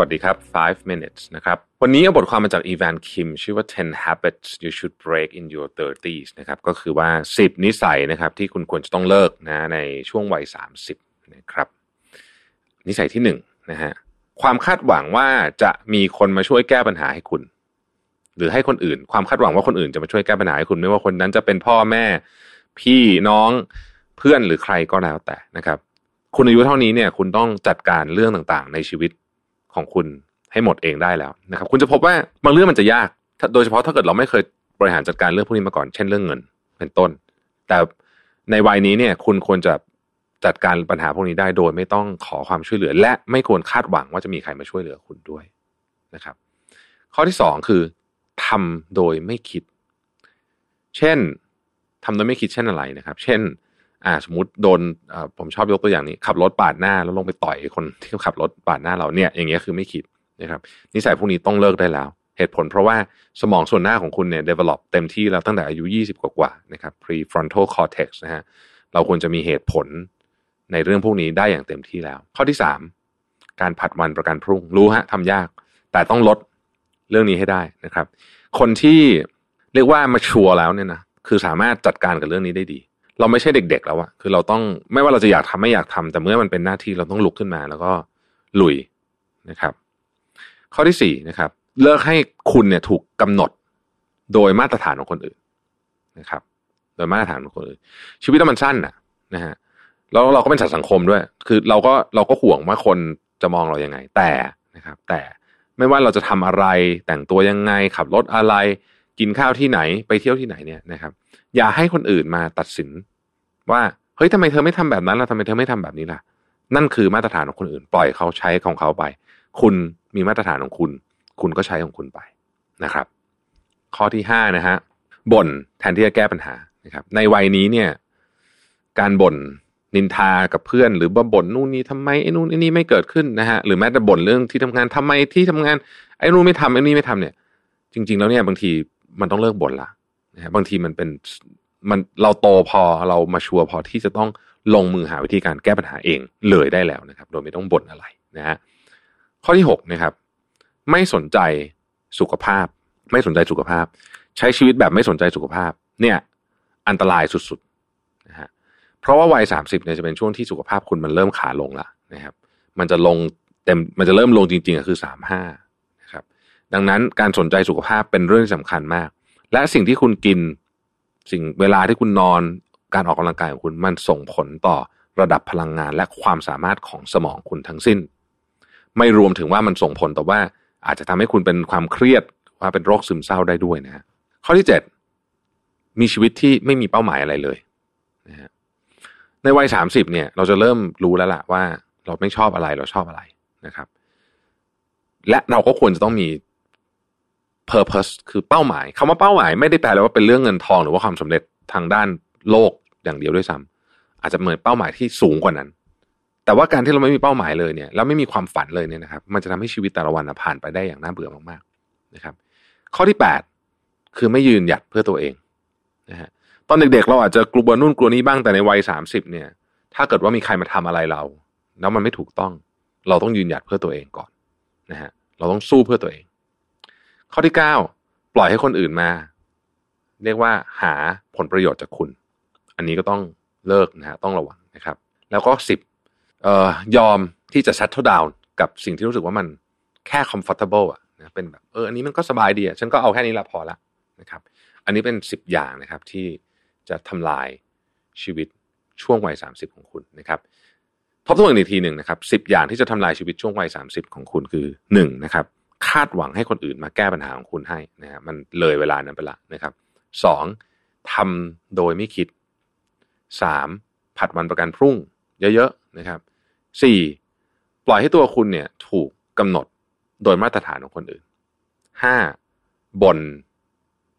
วัสดีครับ 5 minutes นะครับ วันนี้เอาบทความมาจากอีวานคิมชื่อว่า 10 habits you should break in your 30s นะครับ ก็คือว่า 10 นิสัยนะครับที่คุณควรจะต้องเลิกนะในช่วงวัย 30 นะครับ นิสัยที่1นะฮะ ความคาดหวังว่าจะมีคนมาช่วยแก้ปัญหาให้คุณ หรือให้คนอื่น ความคาดหวังว่าคนอื่นจะมาช่วยแก้ปัญหาให้คุณ ไม่ว่าคนนั้นจะเป็นพ่อแม่ พี่น้องเพื่อนหรือใครก็แล้วแต่นะครับ คุณอายุเท่านี้เนี่ย คุณต้องจัดการเรื่องต่างๆ ในชีวิต ของคุณให้หมดเองได้แล้วนะครับ คุณจะพบว่าบางเรื่องมันจะยาก โดยเฉพาะถ้าเกิดเราไม่เคยบริหารจัดการเรื่องพวกนี้มาก่อน เช่นเรื่องเงินเป็นต้น แต่ในวัยนี้เนี่ย คุณควรจะจัดการปัญหาพวกนี้ได้โดยไม่ต้องขอความช่วยเหลือ และไม่ควรคาดหวังว่าจะมีใครมาช่วยเหลือคุณด้วยนะครับ ข้อที่สองคือทำโดยไม่คิด เช่นทำโดยไม่คิดเช่นอะไรนะครับ เช่น อ่าสมมติโดนผมชอบยกตัวอย่างนี้ ขับรถปาดหน้าแล้วลงไปต่อยคนที่ขับรถปาดหน้าเราเนี่ย อย่างเงี้ยคือไม่คิดนะครับนิสัยพวกนี้ต้องเลิกได้แล้ว เหตุผลเพราะว่าสมองส่วนหน้าของคุณเนี่ย develop เต็มที่แล้วตั้งแต่อายุ 20 กว่าๆนะครับ prefrontal cortex นะฮะเราควรจะมีเหตุผลในเรื่องพวกนี้ได้อย่างเต็มที่แล้ว ข้อที่สามการผัดวันประกันพรุ่งรู้ฮะทำยาก แต่ต้องลดเรื่องนี้ให้ได้นะครับ คนที่เรียกว่ามาชัวร์แล้วเนี่ยนะคือสามารถจัดการกับเรื่องนี้ได้ดี เราไม่ใช่เด็ก ๆ แล้วอะคือเราต้องไม่ว่าเราจะอยากทำไม่อยากทำแต่เมื่อมันเป็นหน้าที่เราต้องลุกขึ้นมา แล้วก็ลุยนะครับ ข้อที่สี่นะครับ เลิกให้คุณเนี่ยถูกกำหนดโดยมาตรฐานของคนอื่นนะครับ โดยมาตรฐานของคนอื่น ชีวิตเรามันสั้นอะนะฮะแล้วเราก็เป็นสัตว์สังคมด้วย คือเราก็เราก็ห่วงว่าคนจะมองเรายังไง แต่นะครับ แต่ไม่ว่าเราจะทำอะไรแต่งตัวยังไงขับรถอะไร กินข้าวที่ไหนไปเที่ยวที่ไหนเนี่ยนะครับ อย่าให้คนอื่นมาตัดสิน ว่าเฮ้ยทำไมเธอไม่ทำแบบนั้นล่ะทำไมเธอไม่ทำแบบนี้ล่ะ นั่นคือมาตรฐานของคนอื่น ปล่อยเขาใช้ของเขาไป คุณมีมาตรฐานของคุณ คุณก็ใช้ของคุณไปนะครับ ข้อที่ห้านะฮะบ่นแทนที่จะแก้ปัญหานะครับ ในวัยนี้เนี่ย การบ่นนินทากับเพื่อน หรือว่าบ่นนู่นนี่ทำไมไอ้นู่นไอ้นี่ไม่เกิดขึ้นนะฮะหรือแม้แต่บ่นเรื่องที่ทำงานทำไมที่ทำงานไอ้นู่นไม่ทำไอ้นี่ไม่ทำเนี่ย จริง ๆ แล้วเนี่ยบางทีมันต้องเลิกบ่นละนะฮะบางทีมันเป็น มันเราโตพอเรามาชัวร์พอที่จะต้องลงมือหาวิธีการแก้ปัญหาเองเลยได้แล้วนะครับ โดยไม่ต้องบ่นอะไรนะฮะข้อที่หกนะครับ ไม่สนใจสุขภาพ ไม่สนใจสุขภาพ ใช้ชีวิตแบบไม่สนใจสุขภาพ เนี่ย อันตรายสุดๆนะฮะเพราะว่าวัยสามสิบเนี่ยจะเป็นช่วงที่สุขภาพคุณมันเริ่มขาลงละนะครับ มันจะลงเต็มมันจะเริ่มลงจริงๆก็คือสามห้านะครับ ดังนั้นการสนใจสุขภาพเป็นเรื่องที่สำคัญมาก และสิ่งที่คุณกิน สิ่งเวลาที่คุณนอนการออกกำลังกายของคุณมันส่งผลต่อระดับพลังงานและความสามารถของสมองคุณทั้งสิ้น ไม่รวมถึงว่ามันส่งผลต่อว่าอาจจะทำให้คุณเป็นความเครียดว่าเป็นโรคซึมเศร้าได้ด้วยนะ ข้อที่เจ็ดมีชีวิตที่ไม่มีเป้าหมายอะไรเลยนะฮะในวัยสามสิบเนี่ย เราจะเริ่มรู้แล้วล่ะว่า เราไม่ชอบอะไรเราชอบอะไรนะครับ และเราก็ควรจะต้องมี purpose คือเป้าหมายคำว่าเป้าหมายไม่ได้แปลว่าเป็นเรื่องเงินทองหรือว่าความสำเร็จทางด้านโลกอย่างเดียวด้วยซ้ำอาจจะเหมือนเป้าหมายที่สูงกว่านั้น แต่ว่าการที่เราไม่มีเป้าหมายเลยเนี่ยแล้วไม่มีความฝันเลยเนี่ยนะครับ มันจะทำให้ชีวิตแต่ละวันผ่านไปได้อย่างน่าเบื่อมากๆนะครับ ข้อที่แปดคือไม่ยืนหยัดเพื่อตัวเองนะฮะตอนเด็กๆเราอาจจะกลัวนู่นกลัวนี้บ้างแต่ในวัยสามสิบเนี่ย ถ้าเกิดว่ามีใครมาทำอะไรเรา แล้วมันไม่ถูกต้อง เราต้องยืนหยัดเพื่อตัวเองก่อนนะฮะเราต้องสู้เพื่อตัวเอง ข้อที่เก้าปล่อยให้คนอื่นมา เรียกว่าหาผลประโยชน์จากคุณ อันนี้ก็ต้องเลิกนะฮะต้องระวังนะครับ แล้วก็สิบเอ่อยอมที่จะ settle down กับสิ่งที่รู้สึกว่ามันแค่ comfortable อะนะเป็นแบบเอออันนี้มันก็สบายดีอะฉันก็เอาแค่นี้ละพอละนะครับ อันนี้เป็นสิบอย่างนะครับที่จะทำลายชีวิตช่วงวัยสามสิบของคุณนะครับทบทวนอีกทีหนึ่งนะครับสิบอย่างที่จะทำลายชีวิตช่วงวัยสามสิบของคุณคือหนึ่งนะครับ คาดหวังให้คนอื่นมาแก้ปัญหาของคุณให้นะฮะมันเลยเวลานั้นไปละนะครับสองทำโดยไม่คิด 3. ผัดวันประกันพรุ่ง เยอะๆนะครับ 4. ปล่อยให้ตัวคุณเนี่ยถูกกำหนดโดยมาตรฐานของคนอื่น 5. บ่น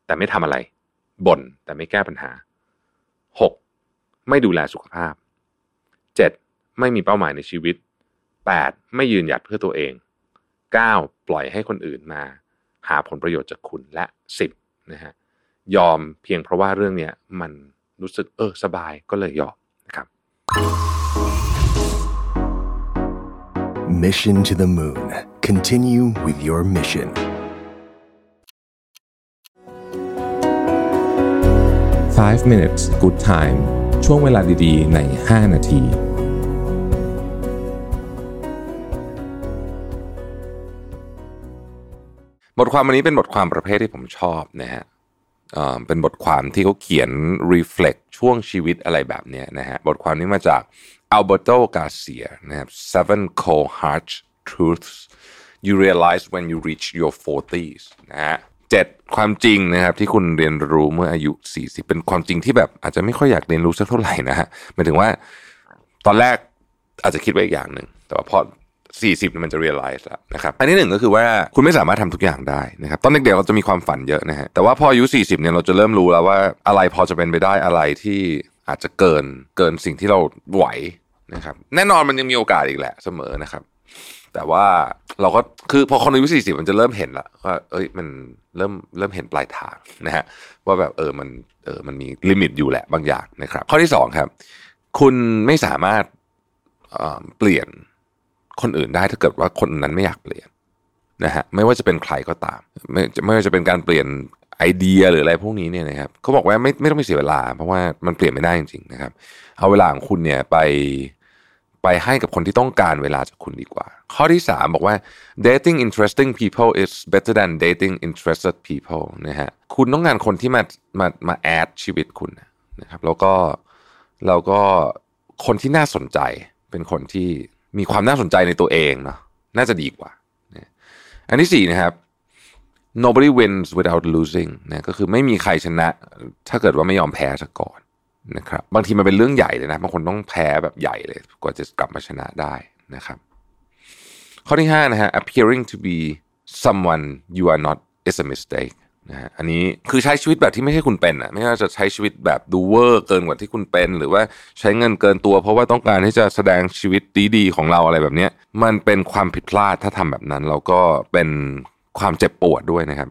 แต่ไม่ทำอะไรบ่นแต่ไม่แก้ปัญหา 6. ไม่ดูแลสุขภาพ 7. ไม่มีเป้าหมายในชีวิต 8. ไม่ยืนหยัดเพื่อตัวเอง 9. ปล่อยให้คนอื่นมา หาผลประโยชน์จากคุณและ 10. นะฮะยอมเพียงเพราะว่าเรื่องเนี้ยมันรู้สึกเออสบายก็เลยยอมนะครับ Mission to the Moon. Continue with your mission. 5 minutes good time ช่วงเวลาดีๆ ใน 5 นาที บทความวันนี้เป็นบทความประเภทที่ผมชอบนะฮะเอ่อเป็นบทความที่เขาเขียน reflect ช่วงชีวิตอะไรแบบเนี้ยนะฮะบทความนี้มาจาก Alberto Garcia นะครับ Seven Cold Hard Truths You Realize When You Reach Your 40s นะฮะเจ็ดความจริงนะครับที่คุณเรียนรู้เมื่ออายุ 40 เป็นความจริงที่แบบอาจจะไม่ค่อยอยากเรียนรู้สักเท่าไหร่นะฮะหมายถึงว่าตอนแรกอาจจะคิดไว้อีกอย่างหนึ่งแต่ว่าพอ 40 มันจะ realize แล้วนะครับอันที่หนึ่งก็คือว่าคุณไม่สามารถทำทุกอย่างได้นะครับตอนเด็กๆเราจะมีความฝันเยอะนะฮะแต่ว่าพออายุ 40 เนี่ยเราจะเริ่มรู้แล้วว่าอะไรพอจะเป็นไปได้อะไรที่อาจจะเกินเกินสิ่งที่เราไหวนะครับแน่นอนมันยังมีโอกาสอีกแหละเสมอนะครับแต่ว่าเราก็คือพอคนอายุ40มันจะเริ่มเห็นละว่าเอ้ยมันเริ่มเริ่มเห็นปลายทางนะฮะว่าแบบเออมันเออมันมีลิมิตอยู่แหละบางอย่างนะครับ ข้อที่สองครับ คุณไม่สามารถเเปลี่ยน คนอื่นได้ถ้าเกิดว่าคนนั้นไม่อยากเปลี่ยนนะฮะไม่ว่าจะเป็นใครก็ตาม ไม่ไม่ว่าจะเป็นการเปลี่ยนไอเดียหรืออะไรพวกนี้เนี่ยนะครับเขาบอกว่าไม่ไม่ต้องไปเสียเวลา เพราะว่ามันเปลี่ยนไม่ได้จริงๆนะครับ เอาเวลาของคุณเนี่ยไปไปให้กับคนที่ต้องการเวลาจากคุณดีกว่า ข้อที่สามบอกว่า dating interesting people is better than dating interested people นะฮะคุณต้องการคนที่มามามาแอดชีวิตคุณนะครับแล้วก็แล้วก็คนที่น่าสนใจเป็นคนที่ มีความน่าสนใจในตัวเองเนาะน่าจะดีกว่า อันที่สี่นะครับ nobody wins without losing นะก็คือไม่มีใครชนะ ถ้าเกิดว่าไม่ยอมแพ้ซะก่อนนะครับบางทีมันเป็นเรื่องใหญ่เลยนะบางคนต้องแพ้แบบใหญ่เลย กว่าจะกลับมาชนะได้นะครับ ข้อที่5นะฮะ appearing to be someone you are not is a mistake นะฮะอันนี้คือใช้ชีวิตแบบที่ไม่ใช่คุณเป็นอะไม่ว่าจะใช้ชีวิตแบบดูเวอร์เกินกว่าที่คุณเป็น หรือว่าใช้เงินเกินตัว เพราะว่าต้องการที่จะแสดงชีวิตดีๆของเราอะไรแบบเนี้ยมันเป็นความผิดพลาดถ้าทำแบบนั้นเราก็เป็นความเจ็บปวดด้วยนะครับ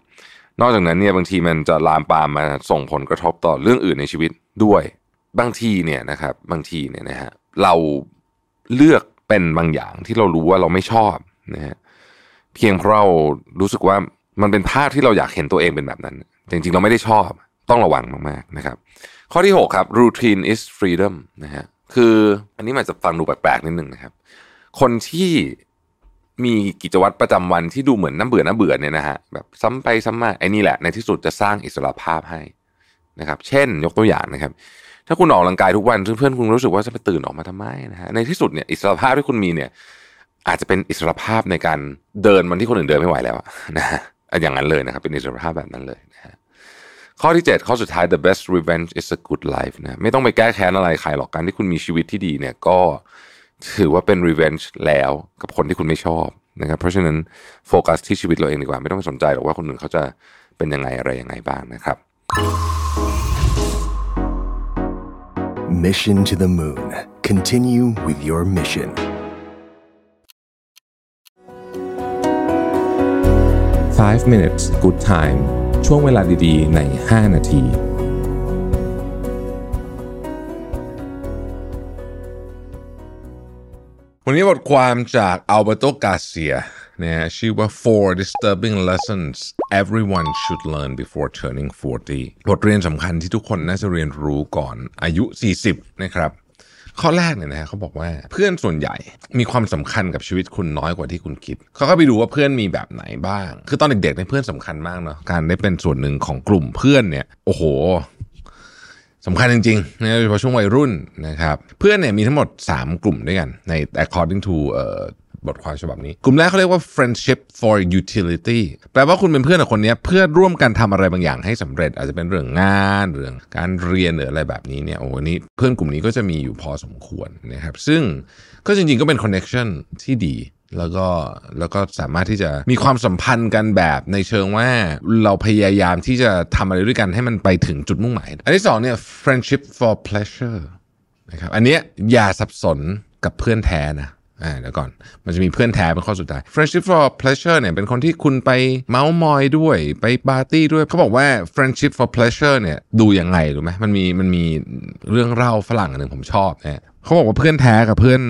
นอกจากนั้นเนี่ยบางทีมันจะลามปามมาส่งผลกระทบต่อเรื่องอื่นในชีวิตด้วยบางทีเนี่ยนะครับ บางทีเนี่ยนะฮะเราเลือกเป็นบางอย่างที่เรารู้ว่าเราไม่ชอบนะฮะเพียงเพราะเรารู้สึกว่า มันเป็นภาพที่เราอยากเห็นตัวเองเป็นแบบนั้น จริงๆ เราไม่ได้ชอบต้องระวังมากๆนะครับ ข้อที่ 6 ครับ routine is freedom นะฮะคืออันนี้มันจะฟังดูแปลกๆนิดนึงนะครับ คนที่มีกิจวัตรประจำวันที่ดูเหมือนน้ำเบื่อน้ำเบื่อเนี่ยนะฮะแบบซ้ำไปซ้ำมาไอ้นี่แหละในที่สุดจะสร้างอิสระภาพให้นะครับ เช่น ยกตัวอย่างนะครับ ถ้าคุณออกกำลังกายทุกวันเพื่อนๆคุณรู้สึกว่าจะไปตื่นออกมาทำไมนะฮะในที่สุดเนี่ยอิสระภาพที่คุณมีเนี่ย อาจจะเป็นอิสระภาพในการเดินมันที่คนอื่นเดินไม่ไหวแล้วนะฮะ อย่างนั้นเลยนะครับ เป็นอิสระภาพแบบนั้นเลยนะฮะข้อที่ 7 ข้อสุดท้าย the best revenge is a good life นะไม่ต้องไปแก้แค้นอะไรใครหรอกการที่คุณมีชีวิตที่ดีเนี่ยก็ถือว่าเป็น revenge แล้วกับคนที่คุณไม่ชอบนะครับเพราะฉะนั้นโฟกัสที่ชีวิตเราเองดีกว่า ไม่ต้องไปสนใจหรอกว่าคนอื่นเขาจะเป็นยังไงอะไรยังไงบ้างนะครับ Mission to the Moon. Continue with your mission. 5 minutes good time ช่วงเวลาดีๆ ใน 5 นาที วันนี้บทความจากอัลเบโตกาเซียนะฮะชื่อว่า four disturbing lessons everyone should learn before turning 40 บทเรียนสำคัญที่ทุกคนน่าจะเรียนรู้ก่อนอายุ 40 นะครับ ข้อแรกเนี่ยนะฮะเขาบอกว่าเพื่อนส่วนใหญ่มีความสำคัญกับชีวิตคุณน้อยกว่าที่คุณคิด เขาก็ไปดูว่าเพื่อนมีแบบไหนบ้าง คือตอนเด็กๆเนี่ยเพื่อนสำคัญมากเนาะการได้เป็นส่วนหนึ่งของกลุ่มเพื่อนเนี่ยโอ้โหสำคัญจริงๆนะโดยเฉพาะช่วงวัยรุ่นนะครับ เพื่อนเนี่ยมีทั้งหมด 3 กลุ่มด้วยกันใน according to เอ่อ บทความฉบับนี้ กลุ่มแรกเขาเรียกว่า friendship for utility แปลว่าคุณเป็นเพื่อนกับคนนี้เพื่อร่วมกันทำอะไรบางอย่างให้สำเร็จ อาจจะเป็นเรื่องงานเรื่องการเรียนหรืออะไรแบบนี้เนี่ยโอ้โหนี่เพื่อนกลุ่มนี้ก็จะมีอยู่พอสมควรนะครับซึ่งก็จริงๆก็เป็น connection ที่ดีแล้วก็แล้วก็สามารถที่จะมีความสัมพันธ์กันแบบในเชิงว่าเราพยายามที่จะทำอะไรด้วยกันให้มันไปถึงจุดมุ่งหมาย อันที่สองเนี่ย friendship for pleasure นะครับอันเนี้ยอย่าสับสนกับเพื่อนแท้นะ อ่าเดี๋ยวก่อน มันจะมีเพื่อนแท้เป็นข้อสุดท้าย friendship for pleasure เนี่ยเป็นคนที่คุณไปเมาส์มอยด้วยไปปาร์ตี้ด้วยเขาบอกว่า friendship for pleasure เนี่ยดูยังไงรู้ไหมมันมีมันมีเรื่องเล่าฝรั่งหนึ่งผมชอบนะเขาบอกว่าเพื่อนแท้กับเพื่อน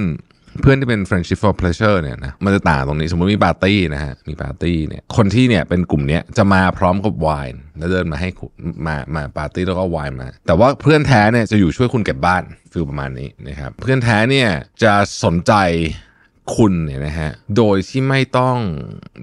เพื่อนที่เป็น friendship for pleasure เนี่ยนะมันจะต่างตรงนี้สมมติมีปาร์ตี้นะฮะมีปาร์ตี้เนี่ยคนที่เนี่ยเป็นกลุ่มเนี้ยจะมาพร้อมกับไวน์แล้วเดินมาให้มามาปาร์ตี้แล้วก็ไวน์มา แต่ว่าเพื่อนแท้เนี่ยจะอยู่ช่วยคุณเก็บบ้านฟิลประมาณนี้นะครับเพื่อนแท้เนี่ยจะสนใจ คุณเนี่ยนะฮะ โดยที่ไม่ต้อง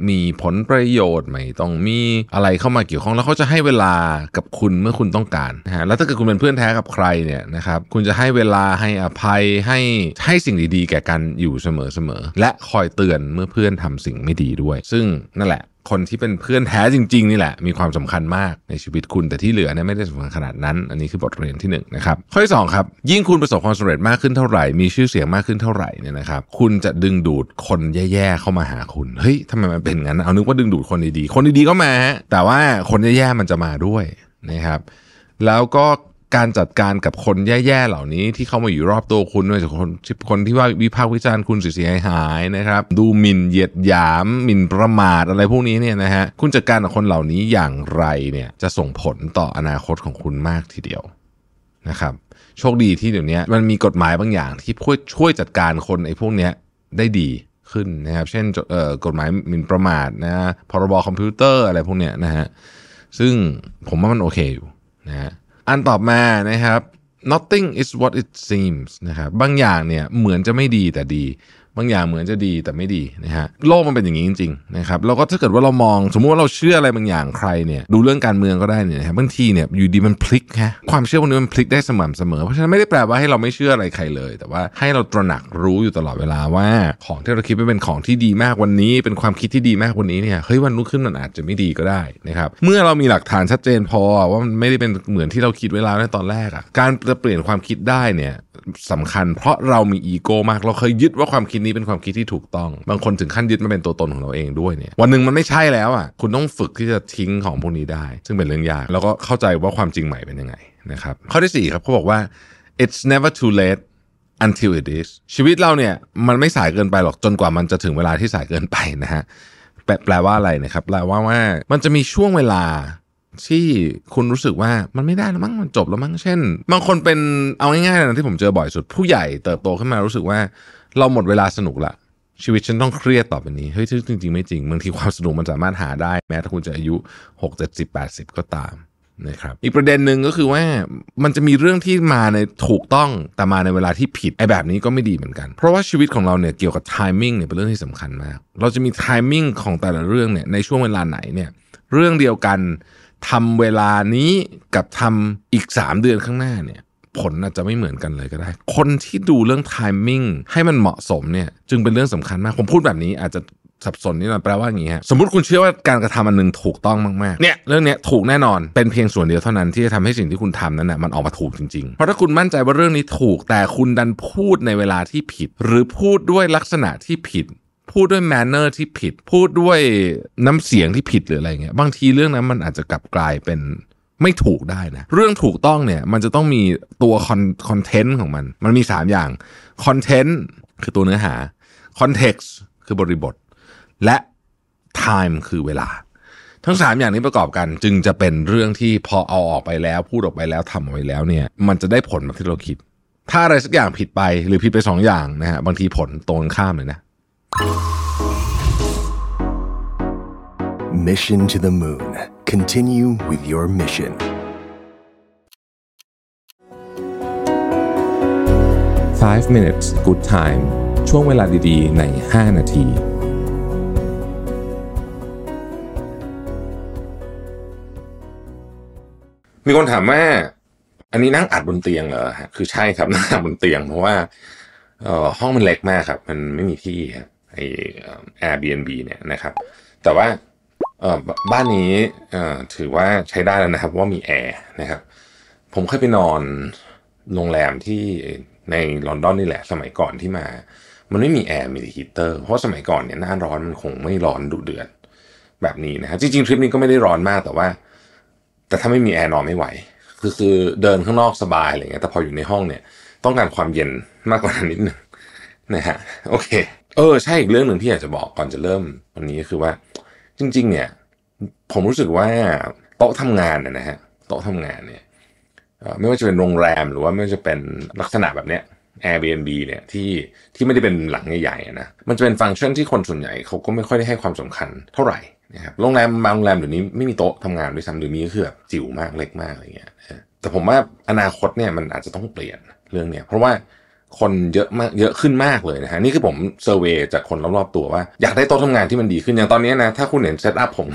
มีผลประโยชน์ไม่ต้องมีอะไรเข้ามาเกี่ยวข้องแล้วเขาจะให้เวลากับคุณเมื่อคุณต้องการนะฮะแล้วถ้าเกิดคุณเป็นเพื่อนแท้กับใครเนี่ยนะครับคุณจะให้เวลาให้อภัยให้ให้สิ่งดีๆ แก่กันอยู่เสมอๆและคอยเตือนเมื่อเพื่อนทำสิ่งไม่ดีด้วย ซึ่งนั่นแหละ คนที่เป็นเพื่อนแท้จริง ๆ นี่แหละ มีความสำคัญมากในชีวิตคุณแต่ที่เหลือเนี่ยไม่ได้สำคัญขนาดนั้น อันนี้คือบทเรียนที่หนึ่งนะครับข้อที่สองครับ ยิ่งคุณประสบความสำเร็จมากขึ้นเท่าไหร่มีชื่อเสียงมากขึ้นเท่าไหร่เนี่ยนะครับ คุณจะดึงดูดคนแย่ๆเข้ามาหาคุณเฮ้ยทำไมมันเป็นงั้นเอานึกว่าดึงดูดคนดีๆคนดีๆก็มาฮะแต่ว่าคนแย่ๆมันจะมาด้วยนะครับ แล้วก็ การจัดการกับคนแย่ๆเหล่านี้ที่เข้ามาอยู่รอบตัวคุณไม่ว่าจะคนคนที่ว่าวิพากษ์วิจารณ์คุณเสียหายนะครับ ดูหมิ่นเหยียดหยามหมิ่นประมาทอะไรพวกนี้เนี่ยนะฮะคุณจัดการกับคนเหล่านี้อย่างไรเนี่ยจะส่งผลต่ออนาคตของคุณมากทีเดียวนะครับ โชคดีที่เดี๋ยวนี้มันมีกฎหมายบางอย่างที่ช่วยช่วยจัดการคนไอ้พวกเนี้ยได้ดีขึ้นนะครับ เช่นเอ่อกฎหมายหมิ่นประมาทนะฮะพรบคอมพิวเตอร์อะไรพวกเนี้ยนะฮะซึ่งผมว่ามันโอเคอยู่นะฮะ อันต่อมานะครับ nothing is what it seems นะครับบางอย่างเนี่ยเหมือนจะไม่ดีแต่ดี บางอย่างเหมือนจะดีแต่ไม่ดีนะฮะโลกมันเป็นอย่างนี้จริงๆนะครับแล้วก็ถ้าเกิดว่าเรามอง สมมุติว่าเราเชื่ออะไรบางอย่างใครเนี่ยดูเรื่องการเมืองก็ได้เนี่ยครับบางทีเนี่ยอยู่ดีมันพลิกฮะความเชื่อพวกนี้มันพลิกได้สม่ำเสมอ เพราะฉะนั้นไม่ได้แปลว่าให้เราไม่เชื่ออะไรใครเลย แต่ว่าให้เราตระหนักรู้อยู่ตลอดเวลาว่าของที่เราคิดว่าเป็นของที่ดีมากวันนี้ เป็นความคิดที่ดีมากวันนี้เนี่ยเฮ้ยวันรุ่งขึ้นมันอาจจะไม่ดีก็ได้นะครับเมื่อเรามีหลักฐานชัดเจนพอว่ามันไม่ได้เป็นเหมือนที่เราคิดไว้แล้วในตอนแรกอะการจะเปลี่ยนความคิดได้เนี่ย สำคัญ เพราะเรามีอีโก้มาก เราเคยยึดว่าความคิดนี้เป็นความคิดที่ถูกต้อง บางคนถึงขั้นยึดมาเป็นตัวตนของเราเองด้วยเนี่ย วันหนึ่งมันไม่ใช่แล้วอะ คุณต้องฝึกที่จะทิ้งของพวกนี้ได้ ซึ่งเป็นเรื่องยาก แล้วก็เข้าใจว่าความจริงใหม่เป็นยังไงนะครับ ข้อที่สี่ครับเขาบอกว่า it's never too late until it is ชีวิตเราเนี่ยมันไม่สายเกินไปหรอกจนกว่ามันจะถึงเวลาที่สายเกินไปนะฮะแปลแปลว่าอะไรนะครับ แปลว่าว่ามันจะมีช่วงเวลา ที่คุณรู้สึกว่ามันไม่ได้แล้วมั้งมันจบแล้วมั้งเช่นบางคนเป็นเอาง่ายๆนะที่ผมเจอบ่อยสุด ผู้ใหญ่เติบโตขึ้นมารู้สึกว่าเราหมดเวลาสนุกละชีวิตฉันต้องเครียดต่อไปนี้เฮ้ยจริงๆไม่จริงบางทีความสนุกมันสามารถหาได้ แม้ถ้าคุณจะอายุ 6 7 0 80 ก็ตามนะครับอีกประเด็นหนึ่งก็คือว่ามันจะมีเรื่องที่มาในถูกต้องแต่มาในเวลาที่ผิดไอ้แบบนี้ก็ไม่ดีเหมือนกัน เพราะว่าชีวิตของเราเนี่ยเกี่ยวกับ timing เนี่ยเป็นเรื่องที่สำคัญมาก เราจะมี timing ของแต่ละเรื่องเนี่ยในช่วงเวลาไหนเนี่ยเรื่องเดียวกัน ทำเวลานี้กับทำอีก 3 เดือนข้างหน้าเนี่ยผลอาจจะไม่เหมือนกันเลยก็ได้ คนที่ดูเรื่อง timing ให้มันเหมาะสมเนี่ยจึงเป็นเรื่องสำคัญมาก ผมพูดแบบนี้อาจจะสับสนนิดหน่อยแปลว่าอย่างนี้ฮะสมมติคุณเชื่อว่าการกระทำอันหนึงถูกต้องมากๆเนี่ยเรื่องเนี้ยถูกแน่นอนเป็นเพียงส่วนเดียวเท่านั้นที่จะทำให้สิ่งที่คุณทำนั้นนะมันออกมาถูกจริงๆ เพราะถ้าคุณมั่นใจว่าเรื่องนี้ถูกแต่คุณดันพูดในเวลาที่ผิด หรือพูดด้วยลักษณะที่ผิด พูดด้วย manner ที่ผิด พูดด้วยน้ำเสียงที่ผิดหรืออะไรเงี้ยบางทีเรื่องนั้นมันอาจจะกลับกลายเป็นไม่ถูกได้นะ เรื่องถูกต้องเนี่ยมันจะต้องมีตัวคอน content ของมัน มันมี 3 อย่าง content คือตัวเนื้อหา contextคือบริบท และ time คือเวลา ทั้ง 3 อย่างนี้ประกอบกันจึงจะเป็นเรื่องที่พอเอาออกไปแล้วพูดออกไปแล้วทำออกไปแล้วเนี่ย มันจะได้ผลแบบที่เราคิด ถ้าอะไรสักอย่างผิดไปหรือผิดไปสองอย่างนะฮะบางทีผลตรงข้ามเลยนะ Mission to the Moon. Continue with your mission. 5 minutes good time ช่วงเวลาดีๆ ใน 5 นาที มีคนถามว่า อันนี้นั่งอัดบนเตียงเหรอฮะคือใช่ครับนั่งอัดบนเตียงเพราะว่าเอ่อห้องมันเล็กมากครับ มันไม่มีที่ครับ ไอ Airbnb เนี่ยนะครับ แต่ว่าบ้านนี้ถือว่าใช้ได้แล้วนะครับว่ามีแอร์นะครับ ผมเคยไปนอนโรงแรมที่ในลอนดอนนี่แหละ สมัยก่อนที่มา มันไม่มีแอร์มีฮีเตอร์ เพราะสมัยก่อนเนี่ยหน้าร้อนมันคงไม่ร้อนดุเดือดแบบนี้นะฮะจริงๆ ทริปนี้ก็ไม่ได้ร้อนมากแต่ว่า แต่ถ้าไม่มีแอร์นอนไม่ไหว คือคือเดินข้างนอกสบายอะไรเงี้ยแต่พออยู่ในห้องเนี่ย ต้องการความเย็นมากกว่านั้นนิดหนึ่งนะฮะโอเค เออใช่อีกเรื่องหนึ่งที่อยากจะบอกก่อนจะเริ่มวันนี้ก็คือว่า จริง ๆ เนี่ย ผมรู้สึกว่าโต๊ะทำงานเนี่ยนะฮะโต๊ะทำงานเนี่ยไม่ว่าจะเป็นโรงแรมหรือว่าไม่ว่าจะเป็นลักษณะแบบเนี้ย Airbnb เนี่ยที่ที่ไม่ได้เป็นหลังใหญ่ๆนะมันจะเป็นฟังก์ชันที่คนส่วนใหญ่เขาก็ไม่ค่อยได้ให้ความสำคัญเท่าไหร่นะครับโรงแรมบางโรงแรมเดี๋ยวนี้ไม่มีโต๊ะทำงานด้วยซ้ำหรือมีก็คือแบบจิ๋วมากเล็กมากอะไรเงี้ยแต่ผมว่าอนาคตเนี่ยมันอาจจะต้องเปลี่ยนเรื่องเนี้ยเพราะว่า คนเยอะมากเยอะขึ้นมากเลยนะฮะนี่คือผม survey จากคนรอบๆตัวว่า อยากได้โต๊ะทำงานที่มันดีขึ้นอย่างตอนนี้นะถ้าคุณเห็น setup ผม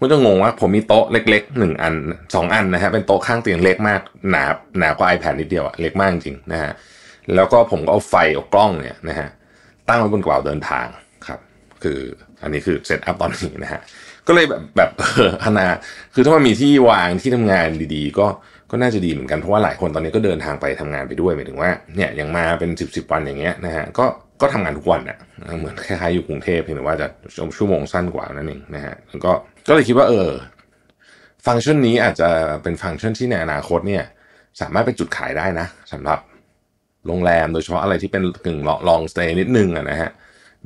มันจะงงว่าผมมีโต๊ะเล็กๆหนึ่งอันสองอันนะฮะเป็นโต๊ะข้างเตียงเล็กมากหนาหนากว่า iPad นิดเดียวอะเล็กมากจริงนะฮะแล้วก็ผมก็เอาไฟเอากล้องเนี่ยนะฮะตั้งไว้บนกระเป๋าเดินทางครับคืออันนี้คือ setup ตอนนี้นะฮะก็เลยแบบแบบเออนาคือถ้ามันมีที่วางที่ทำงานดีๆ ก็ ก็น่าจะดีเหมือนกันเพราะว่าหลายคนตอนนี้ก็เดินทางไปทำงานไปด้วยหมายถึงว่าเนี่ยอย่างมาเป็นสิบสิบวันอย่างเงี้ยนะฮะก็ก็ทำงานทุกวันอะเหมือนคล้ายๆอยู่กรุงเทพเพียงแต่ว่าจะชั่วโมงสั้นกว่านั่นเองนะฮะแล้วก็ก็เลยคิดว่าเออฟังก์ชันนี้อาจจะเป็นฟังก์ชันที่ในอนาคตเนี่ย สามารถเป็นจุดขายได้นะสำหรับโรงแรมโดยเฉพาะอะไรที่เป็นกึ่ง long stay นิดนึงอะนะฮะ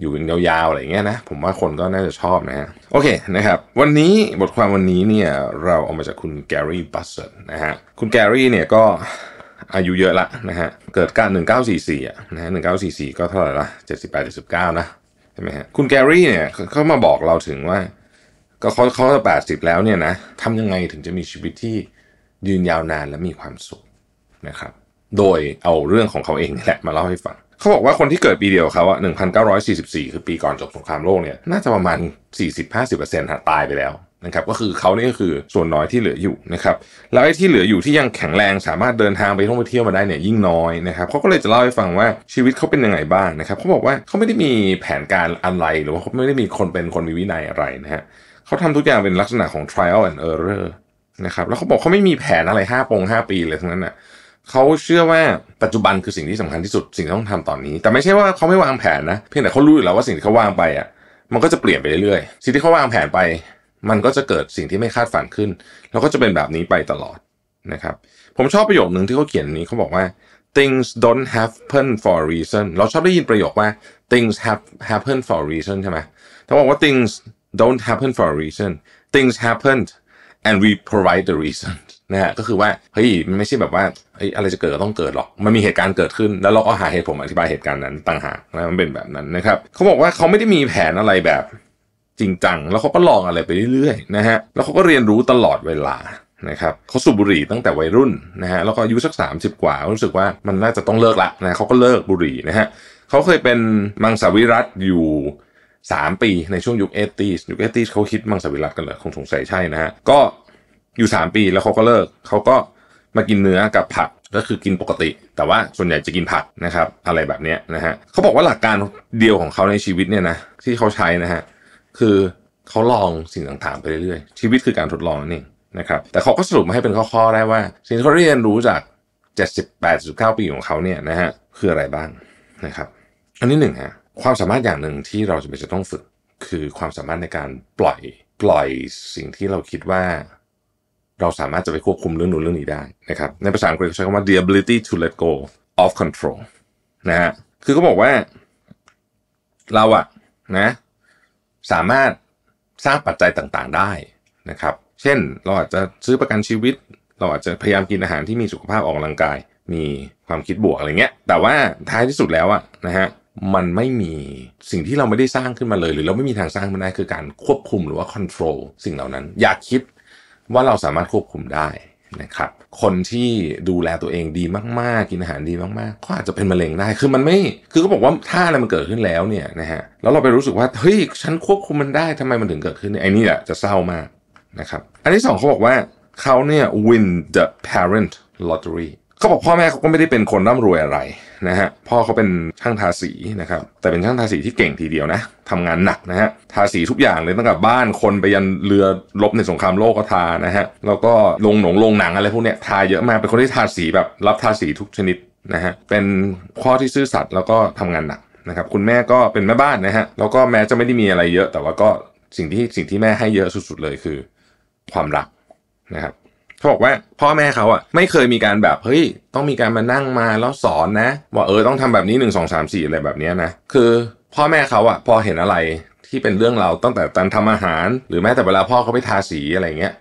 อยู่กันยาวๆอะไรอย่างเงี้ยนะ ผมว่าคนก็น่าจะชอบนะฮะโอเคนะครับ วันนี้บทความวันนี้เนี่ยเราเอามาจากคุณแกรี่บัสเซตนะฮะคุณแกรี่เนี่ยก็อายุเยอะละนะฮะเกิดการ 1944อะนะฮะ1944 ก็เท่าไหร่ละ78 79 นะใช่ไหมฮะคุณแกรี่เนี่ยเขามาบอกเราถึงว่า ก็เขาเขาแปดสิบแล้วเนี่ยนะทำยังไงถึงจะมีชีวิตที่ยืนยาวนานและมีความสุขนะครับ โดยเอาเรื่องของเขาเองนี่แหละมาเล่าให้ฟัง เขาบอกว่าคนที่เกิดปีเดียวเขาอะ1944คือปีก่อนจบสงครามโลกเนี่ย น่าจะประมาณ40-50%หาตายไปแล้วนะครับก็คือเขานี่ก็คือส่วนน้อยที่เหลืออยู่นะครับแล้วไอ้ที่เหลืออยู่ที่ยังแข็งแรงสามารถเดินทางไปท่องไปเที่ยวมาได้เนี่ยยิ่งน้อยนะครับเขาก็เลยจะเล่าให้ฟังว่าชีวิตเขาเป็นยังไงบ้างนะครับเขาบอกว่าเขาไม่ได้มีแผนการอะไรหรือว่าเขาไม่ได้มีคนเป็นคนมีวินัยอะไรนะฮะเขาทำทุกอย่างเป็นลักษณะของ trial and error นะครับแล้วเขาบอกเขาไม่มีแผนอะไรห้าปงห้าปีเลยทั้งนั้นน่ะ เขาเชื่อว่าปัจจุบันคือสิ่งที่สำคัญที่สุดสิ่งที่ต้องทำตอนนี้ แต่ไม่ใช่ว่าเขาไม่วางแผนนะ เพียงแต่เขารู้อยู่แล้วว่าสิ่งที่เขาวางไปอะมันก็จะเปลี่ยนไปเรื่อยๆสิ่งที่เขาวางแผนไป มันก็จะเกิดสิ่งที่ไม่คาดฝันขึ้น แล้วก็จะเป็นแบบนี้ไปตลอดนะครับ ผมชอบประโยคหนึ่งที่เขาเขียนนี้เขาบอกว่า things don't happen for a reason เราชอบได้ยินประโยคว่า things have happen for a reason ใช่ไหมเขาบอกว่า things don't happen for a reason things happened and we provide the reason นะฮะก็คือว่าเฮ้ยมันไม่ใช่แบบว่าเฮ้ยอะไรจะเกิดก็ต้องเกิดหรอก มันมีเหตุการณ์เกิดขึ้น แล้วเราก็หาเหตุผลอธิบายเหตุการณ์นั้นต่างหากนะมันเป็นแบบนั้นนะครับเขาบอกว่าเขาไม่ได้มีแผนอะไรแบบจริงจัง แล้วเขาก็ลองอะไรไปเรื่อยๆนะฮะแล้วเขาก็เรียนรู้ตลอดเวลานะครับเขาสูบบุหรี่ตั้งแต่วัยรุ่นนะฮะแล้วก็อายุสัก 30 กว่ารู้สึกว่ามันน่าจะต้องเลิกละนะเขาก็เลิกบุหรี่นะฮะเขาเคยเป็นมังสวิรัตอยู่สามปีในช่วงยุคเอตีสยุคเอตีสเขาคิดมังสวิรัตกันเหรอคงสงสัยใช่นะฮะก็ อยู่สามปีแล้วเขาก็เลิกเขาก็มากินเนื้อกับผักก็คือกินปกติ แต่ว่าส่วนใหญ่จะกินผักนะครับ อะไรแบบนี้นะฮะเขาบอกว่าหลักการเดียวของเขาในชีวิตเนี่ยนะที่เขาใช้นะฮะคือเขาลองสิ่งต่างๆไปเรื่อยๆ ชีวิตคือการทดลองนั่นเองนะครับแต่เขาก็สรุปมาให้เป็นข้อๆได้ว่า สิ่งที่เขาเรียนรู้จาก 78.9 ปีของเขาเนี่ยนะฮะคืออะไรบ้างนะครับ อันที่หนึ่งฮะความสามารถอย่างหนึ่งที่เราจะเป็นจะต้องฝึก คือความสามารถในการปล่อยปล่อยสิ่งที่เราคิดว่า เราสามารถจะไปควบคุมเรื่องนู้นเรื่องนี้ได้นะครับ ในภาษาอังกฤษเขาใช้คำว่า the ability to let go of control นะฮะ คือเขาบอกว่า เราอะนะ สามารถสร้างปัจจัยต่างๆได้นะครับ เช่น เราอาจจะซื้อประกันชีวิต เราอาจจะพยายามกินอาหารที่มีสุขภาพออกกำลังกาย มีความคิดบวกอะไรเงี้ย แต่ว่าท้ายที่สุดแล้วอะนะฮะ มันไม่มีสิ่งที่เราไม่ได้สร้างขึ้นมาเลย หรือเราไม่มีทางสร้างมันได้คือการควบคุมหรือว่า control สิ่งเหล่านั้น อย่าคิด ว่าเราสามารถควบคุมได้นะครับ คนที่ดูแลตัวเองดีมากๆ กินอาหารดีมากๆ ก็อาจจะเป็นมะเร็งได้ คือมันไม่ คือเขาบอกว่าถ้าอะไรมันเกิดขึ้นแล้วเนี่ยนะฮะ แล้วเราไปรู้สึกว่า เฮ้ย ฉันควบคุมมันได้ทำไมมันถึงเกิดขึ้นเนี่ยไอ้นี่แหละจะเศร้ามากนะครับ อันที่สองเขาบอกว่าเขาเนี่ย win the parent lottery เขาบอกพ่อแม่เขาก็ไม่ได้เป็นคนร่ำรวยอะไรนะฮะพ่อเขาเป็นช่างทาสีนะครับแต่เป็นช่างทาสีที่เก่งทีเดียวนะทำงานหนักนะฮะทาสีทุกอย่างเลยตั้งแต่บ้านคนไปยันเรือรบในสงครามโลกก็ทานะฮะแล้วก็ลงหนงลงหนังอะไรพวกเนี้ยทาเยอะมากเป็นคนที่ทาสีแบบรับทาสีทุกชนิดนะฮะเป็นพ่อที่ซื่อสัตย์แล้วก็ทำงานหนักนะครับคุณแม่ก็เป็นแม่บ้านนะฮะแล้วก็แม้จะไม่ได้มีอะไรเยอะ แต่ว่าก็สิ่งที่สิ่งที่แม่ให้เยอะสุด ๆ เลยคือ ความรักนะครับ เขาบอกว่าพ่อแม่เขาอะไม่เคยมีการแบบเฮ้ยต้องมีการมานั่งมาแล้วสอนนะว่าเออต้องทำแบบนี้หนึ่งสองสามสี่อะไรแบบนี้นะคือพ่อแม่เขาอะพอเห็นอะไรที่เป็นเรื่องเราตั้งแต่การทำอาหาร หรือแม้แต่เวลาพ่อเขาไปทาสีอะไรเงี้ย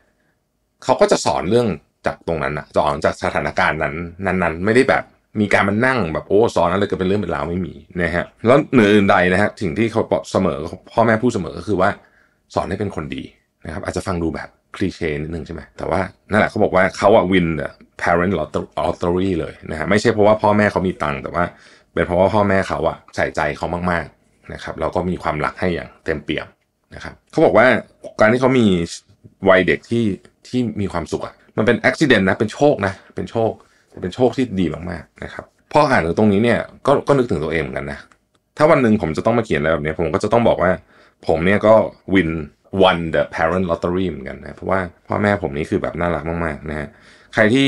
เขาก็จะสอนเรื่องจากตรงนั้นอะสอนจากสถานการณ์นั้นนั้นๆ ไม่ได้แบบมีการมานั่งแบบโอ้สอนอะไรก็เป็นเรื่องเป็นราวไม่มีนะฮะแล้วเหนืออื่นใดนะฮะสิ่งที่เขาเสมอพ่อแม่พูดเสมอก็คือว่า สอนให้เป็นคนดีนะครับ อาจจะฟังดูแบบ คลีเช่นิดนึงใช่ไหมแต่ว่านั่นแหละเขาบอกว่าเขาอะวิน parent lottery เลยนะฮะไม่ใช่เพราะว่าพ่อแม่เขามีตังค์แต่ว่า เป็นเพราะว่าพ่อแม่เขาอะใส่ใจเขามากๆนะครับแล้วก็มีความรักให้อย่างเต็มเปี่ยมนะครับเขาบอกว่าการที่เขามีวัยเด็กที่ที่มีความสุขอะมันเป็นอุบิเหตุนะเป็นโชคนะเป็นโชคเป็นโชคที่ดีมากๆนะครับพออ่านถึงตรงนี้เนี่ยก็ก็นึกถึงตัวเองเหมือนกันนะถ้าวันหนึ่งผมจะต้องมาเขียนอะไรแบบนี้ผมก็จะต้องบอกว่า ผมเนี่ยก็วิน won the parent lottery เหมือนกันนะเพราะว่าพ่อแม่ผมนี่คือแบบน่ารักมากๆนะฮะใครที่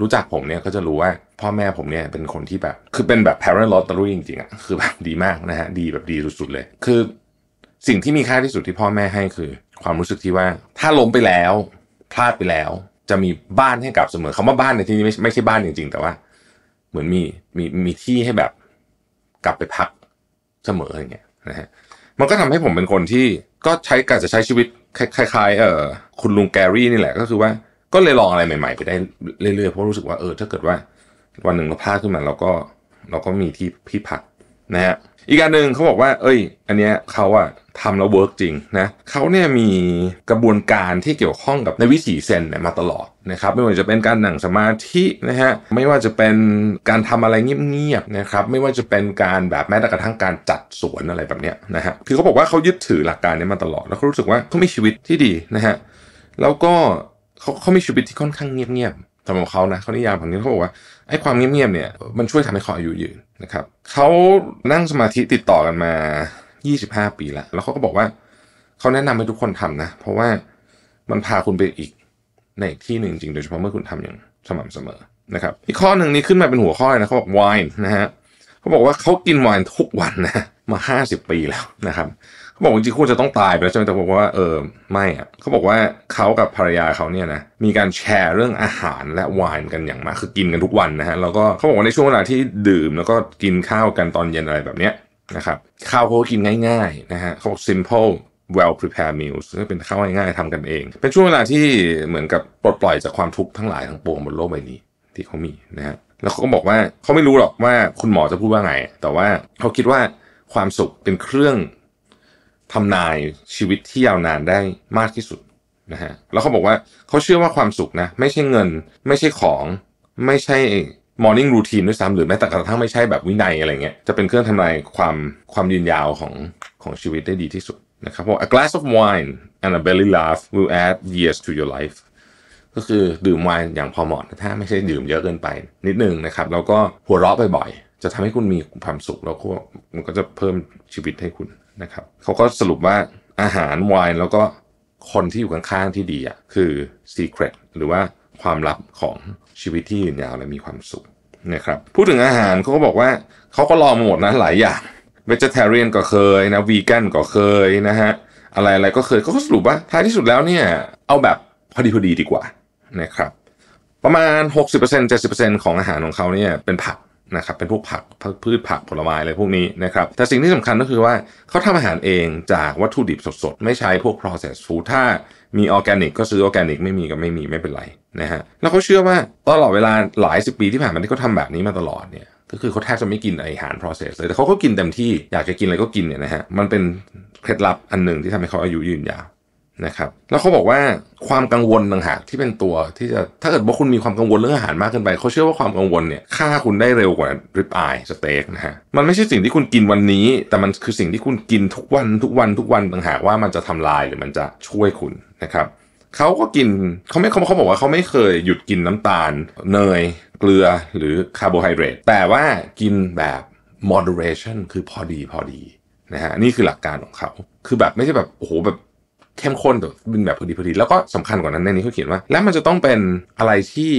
รู้จักผมเนี่ยก็จะรู้ว่าพ่อแม่ผมเนี่ยเป็นคนที่แบบ คือเป็นแบบ parent lottery จริงๆอะคือแบบดีมากนะฮะดีแบบดีสุดๆเลย คือสิ่งที่มีค่าที่สุดที่พ่อแม่ให้คือ ความรู้สึกที่ว่า ถ้าล้มไปแล้วพลาดไปแล้ว จะมีบ้านให้กลับเสมอคำว่าบ้านในที่นี้ไม่ไม่ใช่บ้านจริงๆ แต่ว่า เหมือนมีมีมีที่ให้แบบกลับไปพักเสมออย่างเงี้ยนะฮะมันก็ทำให้ผมเป็นคนที่ ก็ใช้การจะใช้ชีวิตคล้ายๆเออคุณลุงแกรี่นี่แหละก็คือว่าก็เลยลองอะไรใหม่ๆ ไปได้เรื่อยๆเพราะรู้สึกว่าเออถ้าเกิดว่า วันหนึ่งเราพลาดขึ้นมาเราก็เราก็มีที่พี่พักนะฮะ อีกการหนึ่งเขาบอกว่า เอ้ย อันเนี้ยเขาอะทำแล้วเวิร์กจริงนะเขาเนี่ยมีกระบวนการที่เกี่ยวข้องกับในวิถีเซนเนี่ยมาตลอดนะครับไม่ว่าจะเป็นการหนังสมาธินะฮะไม่ว่าจะเป็นการทำอะไรเงียบๆนะครับไม่ว่าจะเป็นการแบบแม้แต่กระทั่งการจัดสวนอะไรแบบเนี้ยนะฮะคือเขาบอกว่าเขายึดถือหลักการนี้มาตลอด แล้วเขารู้สึกว่าเขามีชีวิตที่ดีนะฮะแล้วก็เขาเขามีชีวิตที่ค่อนข้างเงียบๆ สำหรับเขานะเขานิยามของนี้เขาบอกว่าไอ้ความเงียบๆเนี่ยมันช่วยทำให้เขาอายุยืนนะครับเขานั่งสมาธิติดต่อกันมา 25 ปีแล้ว แล้วเขาก็บอกว่าเขาแนะนำให้ทุกคนทำนะ เพราะว่ามันพาคุณไปอีกในอีกที่หนึ่งจริงโดยเฉพาะเมื่อคุณทำอย่างสม่ำเสมอนะครับอีกข้อหนึ่งนี้ขึ้นมาเป็นหัวข้อเลยนะเขาบอกไวน์นะฮะเขาบอกว่าเขากินไวน์ทุกวันนะมา 50 ปีแล้วนะครับ เขาบอกจริงๆคุณจะต้องตายไปแล้วใช่ไหมแต่บอกว่าเออไม่อะเขาบอกว่าเขากับภรรยาเขาเนี่ยนะมีการแชร์เรื่องอาหารและไวน์กันอย่างมากคือกินกันทุกวันนะฮะแล้วก็เขาบอกว่าในช่วงเวลาที่ดื่มแล้วก็กินข้าวกันตอนเย็นอะไรแบบเนี้ยนะครับข้าวเขาก็กินง่ายๆนะฮะเขาบอก simple well prepared meals ก็เป็นข้าวง่ายๆทำกันเอง เป็นช่วงเวลาที่เหมือนกับปลดปล่อยจากความทุกข์ทั้งหลายทั้งปวงบนโลกใบนี้ที่เขามีนะฮะแล้วเขาก็บอกว่าเขาไม่รู้หรอกว่าคุณหมอจะพูดว่าไง แต่ว่าเขาคิดว่าความสุขเป็นเครื่อง ทำนายชีวิตที่ยาวนานได้มากที่สุดนะฮะแล้วเขาบอกว่าเขาเชื่อว่าความสุขนะไม่ใช่เงิน ไม่ใช่ของไม่ใช่ morning routine ด้วยซ้ำหรือแม้แต่กระทั่งไม่ใช่แบบวินัยอะไรเงี้ยจะเป็นเครื่องทำนายความความยืนยาวของของชีวิตได้ดีที่สุดนะครับเพราะ a glass of wine and a belly laugh will add years to your life ก็คือดื่มไวน์อย่างพอเหมาะถ้าไม่ใช่ดื่มเยอะเกินไป นิดนึงนะครับแล้วก็หัวเราะบ่อยๆ จะทำให้คุณมีความสุขแล้วก็มันก็จะเพิ่มชีวิตให้คุณ นะครับเขาก็สรุปว่าอาหารไวน์แล้วก็คนที่อยู่ข้างๆที่ดีอะคือ secret หรือว่าความลับของชีวิตที่ยืนยาวและมีความสุขนะครับพูดถึงอาหารเขาก็บอกว่าเขาก็ลองมาหมดนะหลายอย่าง vegetarian ก็เคยนะ vegan ก็เคยนะฮะอะไรอะไรก็เคยเขาก็สรุปว่าท้ายที่สุดแล้วเนี่ยเอาแบบพอดีพอดีดีกว่านะครับประมาณ 60% 70%ของอาหารของเขาเนี่ยเป็นผัก นะครับเป็นพวกผักพืชผักผลไม้อะไรพวกนี้นะครับแต่สิ่งที่สำคัญก็คือว่าเขาทำอาหารเองจากวัตถุดิบสดๆ ไม่ใช้พวก processed food ถ้ามีออร์แกนิกก็ซื้อออร์แกนิกไม่มีก็ไม่มีไม่เป็นไรนะฮะแล้วเขาเชื่อว่าตลอดเวลาหลายสิบปีที่ผ่านมาที่เขาทาแบบนี้มาตลอดเนี่ยก็คือเขาแทบจะไม่กินอาหาร process เลยแต่เขาก็กินเต็มที่อยากจะกินอะไรก็กินเนี่ยนะฮะมันเป็นเคล็ดลับอันหนึ่งที่ทำให้เขาอายุยืนยาว นะครับแล้วเขาบอกว่าความกังวลต่างหากที่เป็นตัวที่จะถ้าเกิดว่าคุณมีความกังวลเรื่องอาหารมากเกินไปเขาเชื่อว่าความกังวลเนี่ยฆ่าคุณได้เร็วกว่า ribeye steak นะฮะมันไม่ใช่สิ่งที่คุณกินวันนี้ แต่มันคือสิ่งที่คุณกินทุกวันทุกวันทุกวันต่างหากว่ามันจะทำลายหรือมันจะช่วยคุณนะครับเขาก็กินเขาไม่เขาเขาบอกว่าเขาไม่เคยหยุดกินน้ำตาล เนย เกลือหรือคาร์โบไฮเดรตแต่ว่ากินแบบ moderation คือพอดีพอดีนะฮะนี่คือหลักการของเขา คือแบบไม่ใช่แบบโอ้โหแบบ เข้มข้นแต่เป็นแบบพอดีพอดีแล้วก็สำคัญกว่านั้นในนี้เขาเขียนว่า และมันจะต้องเป็นอะไรที่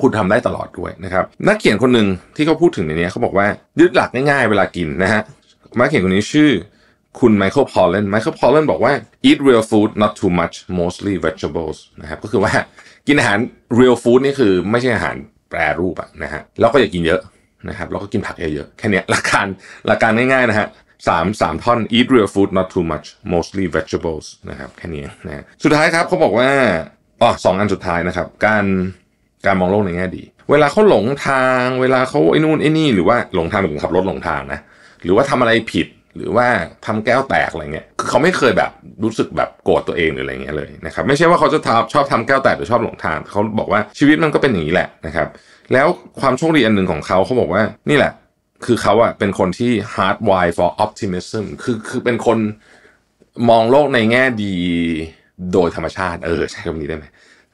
คุณทำได้ตลอดด้วยนะครับนักเขียนคนหนึ่งที่เขาพูดถึงในนี้เขาบอกว่ายึดหลักง่ายๆเวลากินนะฮะนักเขียนคนนี้ชื่อคุณไมเคิลพอลเลนไมเคิลพอลเลนบอกว่า eat real food not too much mostly vegetables นะครับก็คือว่ากินอาหาร real food นี่คือไม่ใช่อาหารแปรรูปอะนะฮะแล้วก็อย่ากินเยอะนะครับแล้วก็กินผักเยอะๆแค่นี้หลักการหลักการง่ายๆนะฮะ สามสามท่อน eat real food not too much mostly vegetables นะครับแค่นี้นะสุดท้ายครับเขาบอกว่าอ๋อสองอันสุดท้ายนะครับ การการมองโลกในแง่ดี เวลาเขาหลงทาง เวลาเขาไอ้นู่นไอ้นี่หรือว่าหลงทางหมายถึงขับรถหลงทางนะหรือว่าทำอะไรผิดหรือว่าทำแก้วแตกอะไรเงี้ย คือเขาไม่เคยแบบรู้สึกแบบโกรธตัวเองหรืออะไรเงี้ยเลยนะครับ ไม่ใช่ว่าเขาจะทำชอบทำแก้วแตกหรือชอบหลงทางเขาบอกว่าชีวิตมันก็เป็นอย่างนี้แหละนะครับ แล้วความโชคดีอันหนึ่งของเขาเขาบอกว่านี่แหละ คือเขาอะเป็นคนที่ hard wire for optimism คือคือเป็นคนมองโลกในแง่ดีโดยธรรมชาติ เออใช้คำนี้ได้ไหม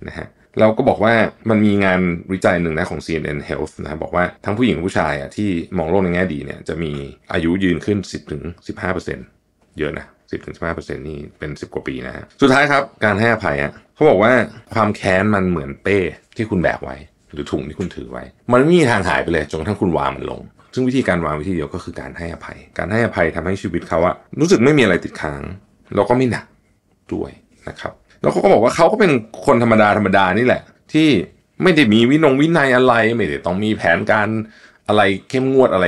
นะฮะเราก็บอกว่ามันมีงานวิจัยหนึ่งนะของ CNN Health นะบอกว่าทั้งผู้หญิงผู้ชายอะที่มองโลกในแง่ดีเนี่ยจะมีอายุยืนขึ้น 10ถึง15เปอร์เซ็นต์เยอะนะ 10ถึง15เปอร์เซ็นต์นี่เป็น 10 กว่าปีนะฮะสุดท้ายครับการให้อภัยอะเขาบอกว่าความแค้นมันเหมือนเป้ที่คุณแบกไว้ หรือถุงที่คุณถือไว้ มันไม่มีทางหายไปเลยจนกระทั่งคุณวางมันลง ซึ่งวิธีการวางวิธีเดียวก็คือการให้อภัย การให้อภัยทำให้ชีวิตเขาอะรู้สึกไม่มีอะไรติดค้าง แล้วก็ไม่หนักด้วยนะครับ แล้วเขาก็บอกว่าเขาก็เป็นคนธรรมดาธรรมดานี่แหละ ที่ไม่ได้มีวินงวินัยอะไร ไม่ได้ต้องมีแผนการอะไรเข้มงวดอะไร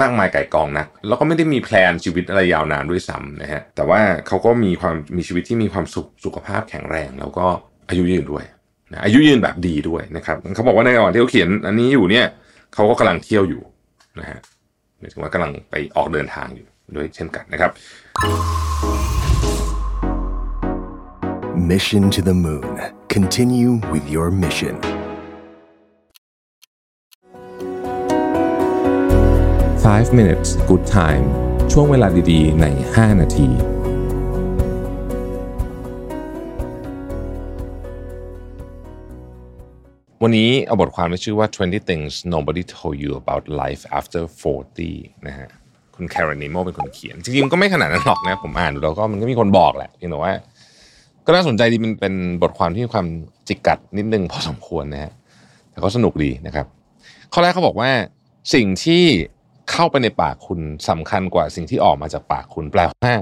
มากมายไก่กองนะแล้วก็ไม่ได้มีแพลนชีวิตอะไรยาวนานด้วยซ้ำนะฮะ แต่ว่าเขาก็มีความมีชีวิตที่มีความสุขสุขภาพแข็งแรง แล้วก็อายุยืนด้วยนะอายุยืนแบบดีด้วยนะครับเขาบอกว่าในระหว่างที่เขาเขียนอันนี้อยู่เนี่ยเขาก็กำลังเที่ยวอยู่ นะฮะหมายถึงว่ากำลังไปออกเดินทางอยู่ด้วยเช่นกันนะครับ Mission to the Moon. Continue with your mission. 5 minutes good time ช่วงเวลาดีๆ ใน 5 นาที วันนี้เอาบทความที่ชื่อว่า 20 things nobody told you about life after 40 นะฮะ คุณแคร n นิโมเป็นคนเขียน จริงๆ ก็ไม่ขนาดนั้นหรอกนะ ผมอ่านดูแล้วก็มันก็มีคนบอกแหละเพียงแต่ว่า ก็น่าสนใจดีมันเป็นบทความที่มีความจิกกัดนิดนึงพอสมควรนะฮะ แต่ก็สนุกดีนะครับ ข้อแรกเขาบอกว่าสิ่งที่เข้าไปในปากคุณสำคัญกว่าสิ่งที่ออกมาจากปากคุณแปลว่า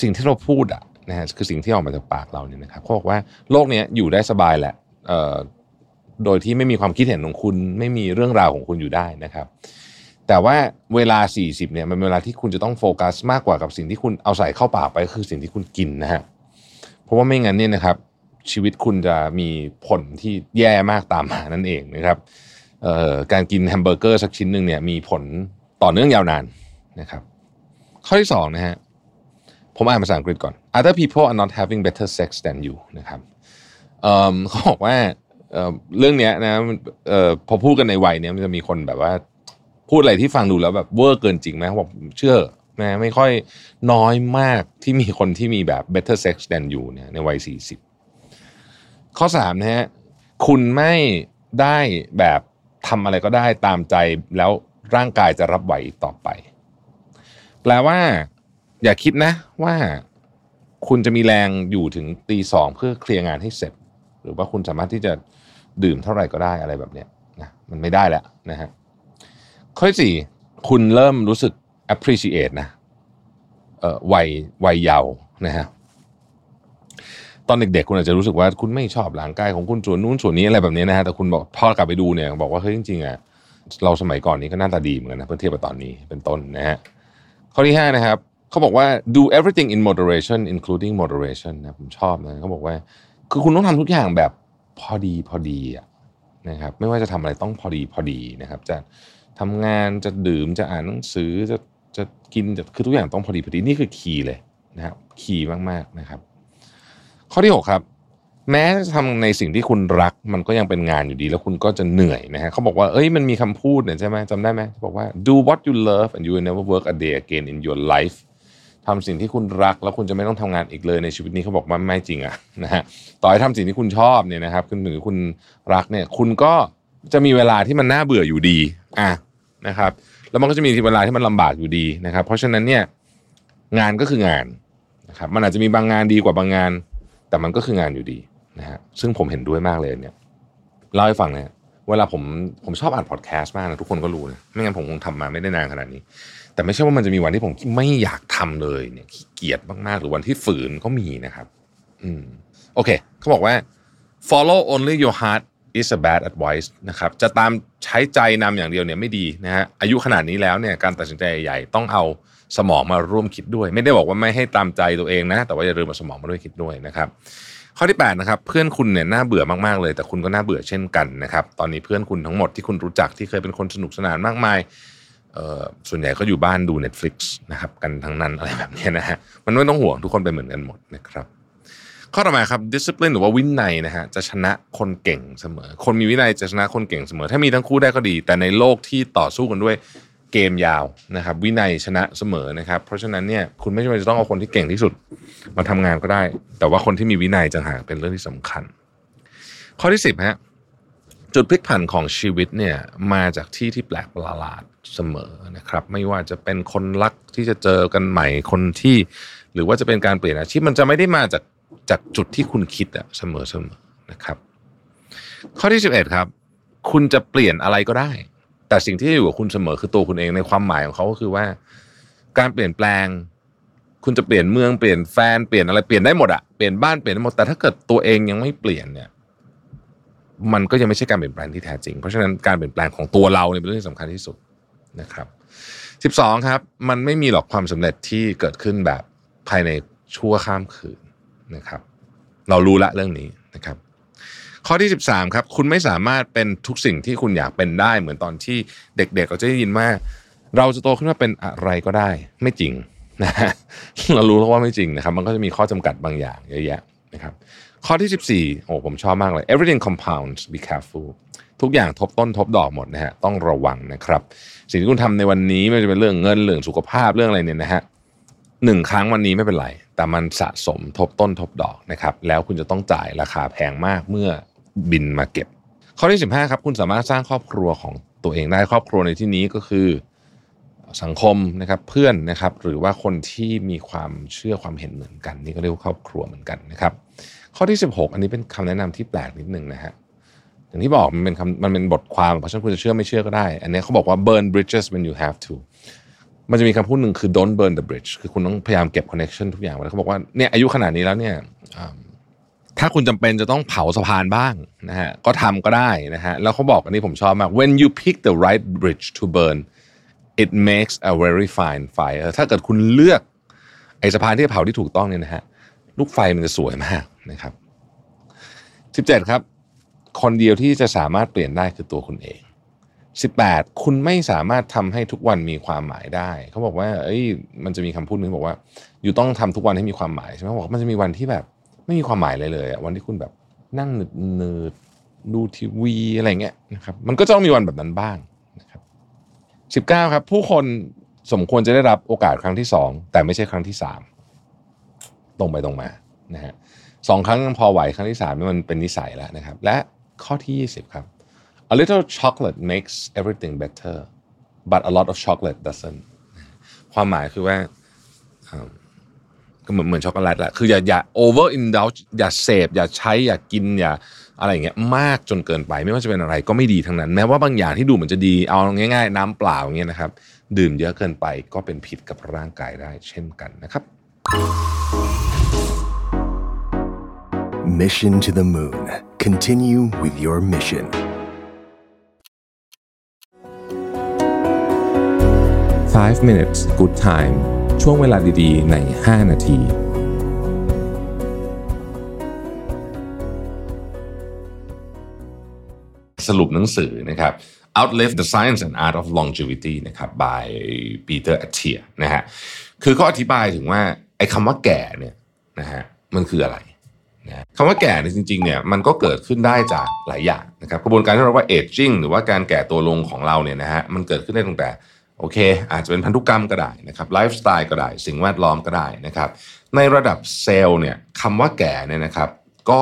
สิ่งที่เราพูดอะนะฮะคือสิ่งที่ออกมาจากปากเราเนี่ยนะครับเขาบอกว่าโลกนี้อยู่ได้สบายแหละเอ่อ โดยที่ไม่มีความคิดเห็นของคุณ ไม่มีเรื่องราวของคุณอยู่ได้นะครับ แต่ว่าเวลา 40เนี่ยมันเป็นเวลาที่คุณจะต้องโฟกัสมากกว่ากับสิ่งที่คุณเอาใส่เข้าปากไปคือสิ่งที่คุณกินนะฮะเพราะว่าไม่งั้นเนี่ยนะครับ ชีวิตคุณจะมีผลที่แย่มากตามมานั่นเองนะครับการกินแฮมเบอร์เกอร์สักชิ้นหนึ่งเนี่ยมีผลต่อเนื่องยาวนานนะครับ ข้อที่สองนะฮะผมอ่านภาษาอังกฤษก่อน other people are not having better sex than you นะครับเขาบอกว่า เรื่องเนี้ยนะออพอพูดกันในวัยเนี้ยมันจะมีคนแบบว่า พูดอะไรที่ฟังดูแล้วแบบเวอร์เกินจริงไหมบอกเชื่อนะไม่ค่อยน้อยมากที่มีคนที่มีแบบ better sex than you เนี่ยในวัย40ข้อสามนะฮะคุณไม่ได้แบบทำอะไรก็ได้ตามใจแล้วร่างกายจะรับไหวต่อไป แปลว่า อย่าคิดนะว่าคุณจะมีแรงอยู่ถึงตีสองเพื่อเคลียร์งานให้เสร็จ หรือว่าคุณสามารถที่จะ ดื่มเท่าไหร่ก็ได้อะไรแบบเนี้ยนะมันไม่ได้แล้วนะฮะข้อที่สี่คุณเริ่มรู้สึก appreciate นะเอ่อวัยวัยเยาว์นะฮะตอนเด็กๆคุณอาจจะรู้สึกว่าคุณไม่ชอบร่างกายของคุณส่วนนู้นส่วนนี้อะไรแบบนี้นะฮะแต่คุณบอกพอกลับไปดูเนี่ยบอกว่าเฮ้ยจริงๆอะเราสมัยก่อนนี้ก็หน้าตาดีเหมือนกันนะเพื่อเทียบกับตอนนี้เป็นต้นนะฮะข้อที่ห้านะครับเขาบอกว่า do everything in moderation including moderation นะผมชอบนะเขาบอกว่า คือคุณต้องทำทุกอย่างแบบ พอดีพอดีอะนะครับไม่ว่าจะทำอะไรต้องพอดีพอดีนะครับ จะทำงานจะดื่มจะอ่านหนังสือจะจะกินจะคือทุกอย่างต้องพอดีพอดีนี่คือคีย์เลยนะครับคีย์มากๆนะครับ ข้อที่6ครับ แม้จะทำในสิ่งที่คุณรัก มันก็ยังเป็นงานอยู่ดี แล้วคุณก็จะเหนื่อยนะฮะเขาบอกว่าเอ้ยมันมีคำพูดเนี่ยใช่ไหมจำได้ไหมบอกว่า do what you love and you will never work a day again in your life ทำสิ่งที่คุณรัก แล้วคุณจะไม่ต้องทำงานอีกเลยในชีวิตนี้เขาบอกว่าไม่จริงอะนะฮะต่อให้ทำสิ่งที่คุณชอบเนี่ยนะครับคุณหรือคุณรักเนี่ย คุณก็จะมีเวลาที่มันน่าเบื่ออยู่ดีอะนะครับ แล้วมันก็จะมีเวลาที่มันลำบากอยู่ดีนะครับ เพราะฉะนั้นเนี่ยงานก็คืองานนะครับมันอาจจะมีบางงานดีกว่าบางงาน แต่มันก็คืองานอยู่ดีนะฮะซึ่งผมเห็นด้วยมากเลยเนี่ยเล่าให้ฟังเนี่ยเวลาผมผมชอบอ่านพอดแคสต์มากนะทุกคนก็รู้นะไม่งั้นผมคงทำมาไม่ได้นานขนาดนี้ แต่ไม่ใช่ว่ามันจะมีวันที่ผมไม่อยากทำเลยเนี่ยขี้เกียจมากๆ หรือวันที่ฝืนก็มีนะครับ อืมโอเคเขาบอกว่า follow only your heart is a bad advice นะครับจะตามใช้ใจนำอย่างเดียวเนี่ยไม่ดีนะฮะอายุขนาดนี้แล้วเนี่ยการตัดสินใจใหญ่ต้องเอาสมองมาร่วมคิดด้วย ไม่ได้บอกว่าไม่ให้ตามใจตัวเองนะ แต่ว่าอย่าลืมเอาสมองมาด้วยคิดด้วยนะครับ ข้อที่8นะครับเพื่อนคุณเนี่ยน่าเบื่อมากๆเลย แต่คุณก็น่าเบื่อเช่นกันนะครับตอนนี้เพื่อนคุณทั้งหมดที่คุณรู้จักที่เคยเป็นคนสนุกสนานมากมาย ส่วนใหญ่ก็อยู่บ้านดู Netflix นะครับกันทั้งนั้นอะไรแบบนี้นะฮะมันไม่ต้องห่วงทุกคนเป็นเหมือนกันหมดนะครับข้อต่อมาครับ discipline หรือว่าวินัยนะฮะจะชนะคนเก่งเสมอ คนมีวินัยจะชนะคนเก่งเสมอ ถ้ามีทั้งคู่ได้ก็ดี แต่ในโลกที่ต่อสู้กันด้วยเกมยาวนะครับ วินัยชนะเสมอนะครับ เพราะฉะนั้นเนี่ยคุณไม่จำเป็นจะต้องเอาคนที่เก่งที่สุดมาทำงานก็ได้ แต่ว่าคนที่มีวินัยจังหากเป็นเรื่องที่สำคัญ ข้อที่สิบฮะจุดพลิกผันของชีวิตเนี่ยมาจากที่ที่แปลกประหลาด เสมอนะครับ ไม่ว่าจะเป็นคนรักที่จะเจอกันใหม่คนที่ หรือว่าจะเป็นการเปลี่ยนอาชีพมันจะไม่ได้มาจากจากจุดที่คุณคิดอะเสมอเสมอนะครับ ข้อที่สิบเอ็ดครับ คุณจะเปลี่ยนอะไรก็ได้ แต่สิ่งที่อยู่กับคุณเสมอคือตัวคุณเองในความหมายของเขาก็คือว่า การเปลี่ยนแปลง คุณจะเปลี่ยนเมืองเปลี่ยนแฟนเปลี่ยนอะไรเปลี่ยนได้หมดอะเปลี่ยนบ้านเปลี่ยนได้หมดแต่ถ้าเกิดตัวเองยังไม่เปลี่ยนเนี่ยมันก็ยังไม่ใช่การเปลี่ยนแปลงที่แท้จริง เพราะฉะนั้นการเปลี่ยนแปลงของตัวเราเนี่ยเป็นเรื่องที่สำคัญที่สุด นะครับสิบสองครับ มันไม่มีหรอกความสำเร็จที่เกิดขึ้นแบบภายในชั่วข้ามคืนนะครับ เรารู้ละเรื่องนี้นะครับ ข้อที่ 13 ครับ คุณไม่สามารถเป็นทุกสิ่งที่คุณอยากเป็นได้ เหมือนตอนที่เด็กๆ เราจะได้ยินว่า เราจะโตขึ้นมาเป็นอะไรก็ได้ ไม่จริงนะฮะเรารู้แล้วว่าไม่จริงนะครับ มันก็จะมีข้อจำกัดบางอย่างเยอะแยะนะครับ ข้อที่ 14โอ้ผมชอบมากเลย everything compounds be careful ทุกอย่างทบต้นทบดอกหมดนะฮะต้องระวังนะครับ สิ่งที่คุณทำในวันนี้ไม่ว่าจะเป็นเรื่องเงินเรื่องสุขภาพเรื่องอะไรเนี่ยนะฮะหนึ่งครั้งวันนี้ไม่เป็นไร แต่มันสะสมทบต้นทบดอกนะครับแล้วคุณจะต้องจ่ายราคาแพงมากเมื่อบินมาเก็บ ข้อที่ 15ครับคุณสามารถสร้างครอบครัวของตัวเองได้ครอบครัวในที่นี้ก็คือสังคมนะครับเพื่อนนะครับหรือว่าคนที่มีความเชื่อความเห็นเหมือนกัน นี่ก็เรียกว่าครอบครัวเหมือนกันนะครับ ข้อที่ 16 อันนี้เป็นคำแนะนำที่แปลกนิดนึงนะฮะ อย่างที่บอกมันเป็นคำมันเป็นบทความเพราะฉะนั้นคุณจะเชื่อไม่เชื่อก็ได้ อันนี้เขาบอกว่า burn bridges when you have to มันจะมีคำพูดหนึ่งคือ don't burn the bridge คือคุณต้องพยายามเก็บ connection ทุกอย่างไว้เขาบอกว่าเนี่ยอายุขนาดนี้แล้วเนี่ยถ้าคุณจำเป็นจะต้องเผาสะพานบ้างนะฮะก็ทำก็ได้นะฮะแล้วเขาบอกอันนี้ผมชอบมาก when you pick the right bridge to burn it makes a very fine fire ถ้าเกิดคุณเลือกไอ้สะพานที่เผาที่ถูกต้องเนี่ยนะฮะลูกไฟมันจะสวยมากนะครับ 17 ครับ คนเดียวที่จะสามารถเปลี่ยนได้คือตัวคุณเอง 18 คุณไม่สามารถทำให้ทุกวันมีความหมายได้ เขาบอกว่า เอ้ย มันจะมีคำพูดหนึงบอกว่า อยู่ต้องทำทุกวันให้มีความหมายใช่ไหมบอกมันจะมีวันที่แบบ ไม่มีความหมายเลยเลยวันที่คุณแบบนั่งเนืดดูทีวีอะไรเงี้ยนะครับ มันก็จะต้องมีวันแบบนั้นบ้างนะครับ 19 ครับ ผู้คนสมควรจะได้รับโอกาสครั้งที่สองแต่ไม่ใช่ครั้งที่สามตรงไปตรงมานะฮะสองครั้งยังพอไหวครั้งที่สามนี่มันเป็นนิสัยแล้วนะครับ และ ข้อที่ 20 ครับ a little chocolate makes everything better but a lot of chocolate doesn't ความหมายคือว่าก็เหมือนเหมือนช็อกโกแลตแหละคืออย่าอย่า over indulge อย่าเสพอย่าใช้อย่ากินอย่าอะไรอย่างเงี้ยมากจนเกินไป ไม่ว่าจะเป็นอะไรก็ไม่ดีทั้งนั้น แม้ว่าบางอย่างที่ดูเหมือนจะดีเอาง่าย ๆ น้ำเปล่าอย่างเงี้ยนะครับ ดื่มเยอะเกินไปก็เป็นพิษกับร่างกายได้เช่นกันนะครับ Mission to the Moon. Continue with your mission. 5 minutes good time ช่วงเวลาดีๆ ใน 5 นาที สรุปหนังสือนะครับ Outlive the Science and Art of Longevity นะครับ by Peter Attia นะฮะ คือเขาอธิบายถึงว่า ไอ้คำว่าแก่เนี่ยนะฮะ มันคืออะไร นะคำว่าแก่เนี่ยจริงๆเนี่ยมันก็เกิดขึ้นได้จากหลายอย่างนะครับกระบวนการที่เราเรียกว่า aging หรือว่าการแก่ตัวลงของเราเนี่ยนะฮะมันเกิดขึ้นได้ตั้งแต่โอเค อาจจะเป็นพันธุกรรมก็ได้นะครับไลฟ์สไตล์ก็ได้ สิ่งแวดล้อมก็ได้นะครับในระดับเซลล์เนี่ยคำว่าแก่เนี่ยนะครับก็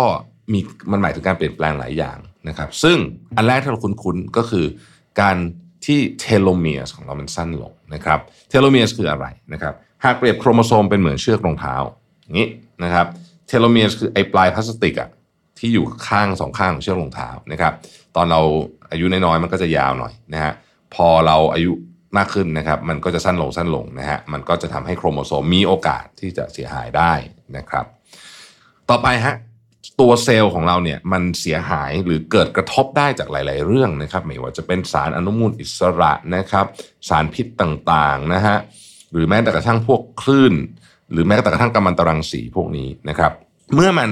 มีมันหมายถึงการเปลี่ยนแปลงหลายอย่างนะครับซึ่งอันแรกที่เราคุ้นๆก็คือการที่เทโลเมียร์ของเรามันสั้นลงนะครับเทโลเมียร์คืออะไรนะครับหากเปรียบโครโมโซมเป็นเหมือนเชือกรองเท้าอย่างนี้นะครับ เทโลเมียร์คือไอ้ปลายพลาสติกอะที่อยู่ข้างสองข้างของเชือกรองเท้านะครับ ตอนเราอายุน้อยๆมันก็จะยาวหน่อยนะฮะพอเราอายุมากขึ้นนะครับ มันก็จะสั้นลงสั้นลงนะฮะมันก็จะทำให้โครโมโซมมีโอกาสที่จะเสียหายได้นะครับ ต่อไปฮะตัวเซลล์ของเราเนี่ยมันเสียหายหรือเกิดกระทบได้จากหลาย ๆ เรื่องนะครับ ไม่ว่าจะเป็นสารอนุมูลอิสระนะครับ สารพิษต่างๆนะฮะหรือแม้แต่กระทั่งพวกคลื่น หรือแม้แต่กระทั่งกัมมันตรังสีพวกนี้นะครับ เมื่อมัน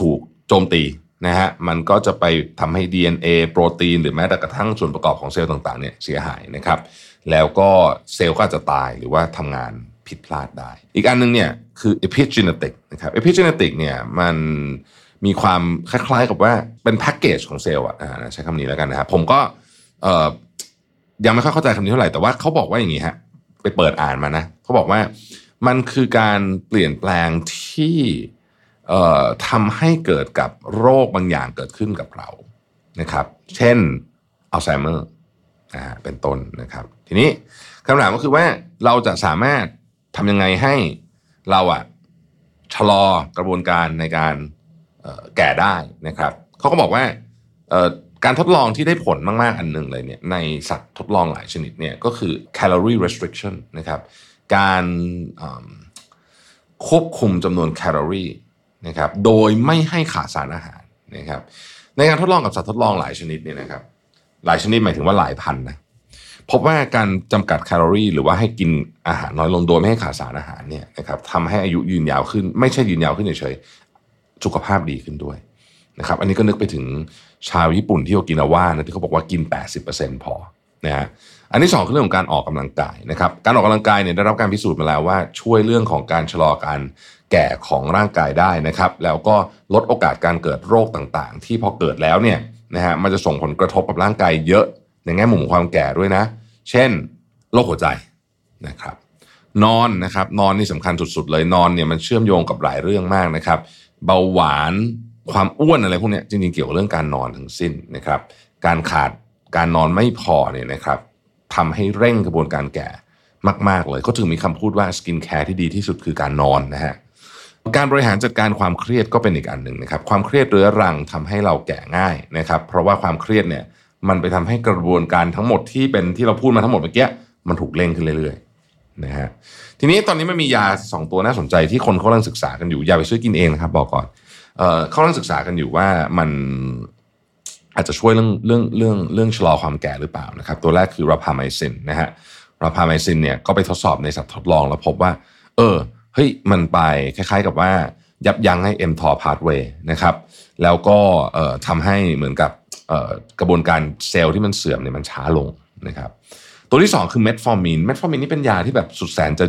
ถูกโจมตีนะฮะมันก็จะไปทำให้ DNA โปรตีน หรือแม้แต่กระทั่งส่วนประกอบของเซลล์ต่างๆเนี่ยเสียหายนะครับ แล้วก็เซลล์ก็จะตายหรือว่าทำงานผิดพลาดได้ อีกอันนึงเนี่ยคือ epigenetic นะครับ epigenetic เนี่ยมันมีความคล้ายๆกับว่าเป็นแพ็กเกจของเซลล์อะอ่าใช้คำนี้แล้วกันนะครับผมก็ยังไม่ค่อยเข้าใจคำนี้เท่าไหร่แต่ว่าเขาบอกว่าอย่างนี้ฮะไปเปิดอ่านมานะเขาบอกว่า มันคือการเปลี่ยนแปลงที่ทำให้เกิดกับโรคบางอย่างเกิดขึ้นกับเรานะครับ เช่นอัลไซเมอร์นะฮะเป็นต้นนะครับ ทีนี้คำถามก็คือว่าเราจะสามารถทำยังไงให้เราอะชะลอกระบวนการในการแก่ได้นะครับเขาก็บอกว่าการทดลองที่ได้ผลมาก ๆ อันหนึ่งเลยเนี่ยในสัตว์ทดลองหลายชนิดเนี่ยก็คือ calorie restriction นะครับ การควบคุมจำนวนแคลอรี่นะครับโดยไม่ให้ขาดสารอาหารนะครับในการทดลองกับสัตว์ทดลองหลายชนิดเนี่ยนะครับหลายชนิดหมายถึงว่าหลายพันนะพบว่าการจำกัดแคลอรี่หรือว่าให้กินอาหารน้อยลงโดยไม่ให้ขาดสารอาหารเนี่ยนะครับทำให้อายุยืนยาวขึ้น ไม่ใช่ยืนยาวขึ้นเฉยๆสุขภาพดีขึ้นด้วยนะครับอันนี้ก็นึกไปถึงชาวญี่ปุ่นที่โอกินาว่านะที่เขาบอกว่ากิน 80%พอนะฮะ อันที่สองคือเรื่องของการออกกำลังกายนะครับการออกกำลังกายเนี่ยได้รับการพิสูจน์มาแล้วว่าช่วยเรื่องของการชะลอการแก่ของร่างกายได้นะครับแล้วก็ลดโอกาสการเกิดโรคต่างๆ ที่พอเกิดแล้วเนี่ยนะฮะมันจะส่งผลกระทบกับร่างกายเยอะในแง่มุมความแก่ด้วยนะ เช่นโรคหัวใจนะครับนอนนะครับนอนนี่สำคัญสุดๆเลยนอนเนี่ยมันเชื่อมโยงกับหลายเรื่องมากนะครับ เบาหวานความอ้วนอะไรพวกนี้จริงๆเกี่ยวกับเรื่องการนอนทั้งสิ้นนะครับ การขาดการนอนไม่พอเนี่ยนะครับ ทำให้เร่งกระบวนการแก่มากๆเลยเขาถึงมีคำพูดว่าสกินแคร์ที่ดีที่สุดคือการนอนนะฮะการบริหารจัดการความเครียดก็เป็นอีกอันหนึ่งนะครับความเครียดเรื้อรังทำให้เราแก่ง่ายนะครับเพราะว่าความเครียดเนี่ยมันไปทำให้กระบวนการทั้งหมดที่เป็นที่เราพูดมาทั้งหมดเมื่อกี้มันถูกเร่งขึ้นเรื่อยๆนะฮะทีนี้ตอนนี้มันมียาสองตัวน่าสนใจที่คนเขากำลังศึกษากันอยู่อย่าไปซื้อกินเองนะครับบอกก่อนเออเขากำลังศึกษากันอยู่ว่ามัน อาจจะช่วยเรื่องเรื่องเรื่องเรื่องชะลอความแก่หรือเปล่านะครับ ตัวแรกคือราพาไมซินนะฮะราพาไมซินเนี่ยก็ไปทดสอบในสัตว์ทดลองแล้วพบว่า เออเฮ้ยมันไปคล้ายๆกับว่ายับยั้งให้ mTOR pathway นะครับ แล้วก็เอ่อทำให้เหมือนกับเอ่อกระบวนการเซลล์ที่มันเสื่อมเนี่ยมันช้าลงนะครับ ตัวที่ 2 คือเมทฟอร์มินเมทฟอร์มินนี่เป็นยาที่แบบสุดแสนจะ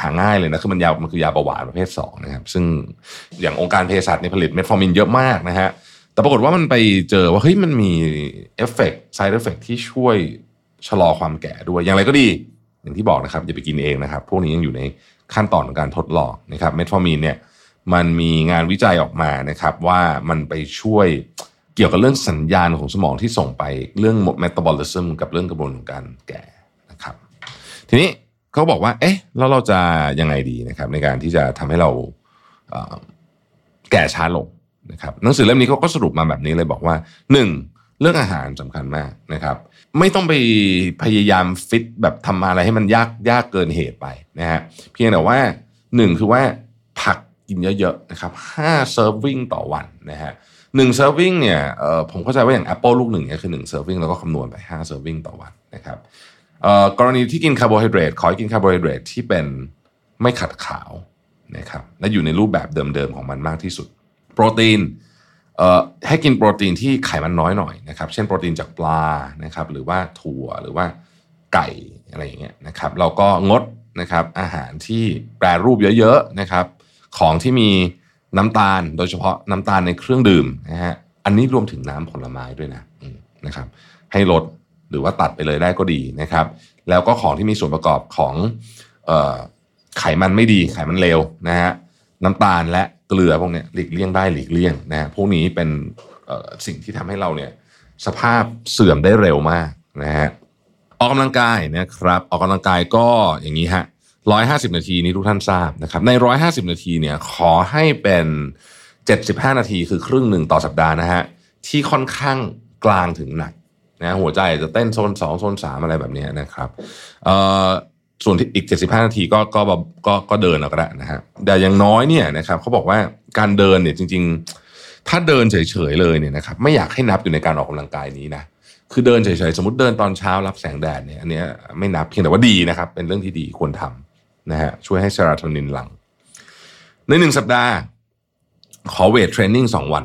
หาง่ายเลยนะคือมันยามันคือยาเบาหวานประเภท2นะครับซึ่งอย่างองค์การเภสัชเนี่ยผลิตเมทฟอร์มินเยอะมากนะฮะ แต่ปรากฏว่ามันไปเจอว่าเฮ้ยมันมีeffect side effect ที่ช่วยชะลอความแก่ด้วย อย่างไรก็ดี อย่างที่บอกนะครับอย่าไปกินเองนะครับ พวกนี้ยังอยู่ในขั้นตอนของการทดลองนะครับเมทฟอร์มินเนี่ยมันมีงานวิจัยออกมานะครับ ว่ามันไปช่วยเกี่ยวกับเรื่องสัญญาณของสมองที่ส่งไปเรื่องเมตาบอลิซึมกับเรื่องกระบวนการแก่นะครับ ทีนี้เขาบอกว่า เอ๊ะแล้วเราจะยังไงดีนะครับ ในการที่จะทำให้เราแก่ช้าลง นะครับหนังสือเล่มนี้เขาก็สรุปมาแบบนี้เลยบอกว่าหนึ่งเรื่องอาหารสำคัญมากนะครับ ไม่ต้องไปพยายามฟิตแบบทำอะไรให้มันยากยากเกินเหตุไปนะฮะเพียงแต่ว่าหนึ่งคือว่าผักกินเยอะๆนะครับห้า serving ต่อวันนะฮะหนึ่ง serving เนี่ยเออผมเข้าใจว่าอย่าง แอปเปิล ลูกหนึ่งเนี่ยคือหนึ่ง serving แล้วก็คำนวณไปห้า serving ต่อวันนะครับเออกรณีที่กินคาร์โบไฮเดรตขอให้กินคาร์โบไฮเดรตที่เป็นไม่ขัดขาวนะครับและอยู่ในรูปแบบเดิมๆของมันมากที่สุด โปรตีนเอ่อให้กินโปรตีนที่ไขมันน้อยหน่อยนะครับเช่นโปรตีนจากปลานะครับหรือว่าถั่วหรือว่าไก่อะไรอย่างเงี้ยนะครับเราก็งดนะครับอาหารที่แปรรูปเยอะๆนะครับของที่มีน้ำตาลโดยเฉพาะน้ำตาลในเครื่องดื่มนะฮะอันนี้รวมถึงน้ำผลไม้ด้วยนะนะครับให้ลดหรือว่าตัดไปเลยได้ก็ดีนะครับ แล้วก็ของที่มีส่วนประกอบของเออไขมันไม่ดีไขมันเลวนะฮะน้ำตาลและ เกลือพวกนี้หลีกเลี่ยงได้หลีกเลี่ยงนะฮะพวกนี้เป็นสิ่งที่ทำให้เราเนี่ยสภาพเสื่อมได้เร็วมากนะฮะออกกำลังกายนะครับออกกำลังกายก็อย่างนี้ฮะร้อยห้าสิบนาทีนี้ทุกท่านทราบนะครับในร้อยห้าสิบนาทีเนี่ยขอให้เป็นเจ็ดสิบห้านาทีคือครึ่งหนึ่งต่อสัปดาห์นะฮะที่ค่อนข้างกลางถึงหนักนะหัวใจจะเต้นโซนสองโซนสามอะไรแบบนี้นะครับเอ่อส่วนที่อีก75นาทีก็ก็ก็ก็ก็เดินเอาก็ได้นะฮะ แต่อย่างน้อยเนี่ยนะครับเขาบอกว่าการเดินเนี่ยจริง ๆ ถ้าเดินเฉยๆเลยเนี่ยนะครับไม่อยากให้นับอยู่ในการออกกำลังกายนี้นะคือเดินเฉยๆสมมติเดินตอนเช้ารับแสงแดดเนี่ยอันเนี้ยไม่นับเพียงแต่ว่าดีนะครับ เป็นเรื่องที่ดีควรทำนะฮะช่วยให้เซโรโทนินหลัง ในหนึ่งสัปดาห์ ขอ weight training สองวัน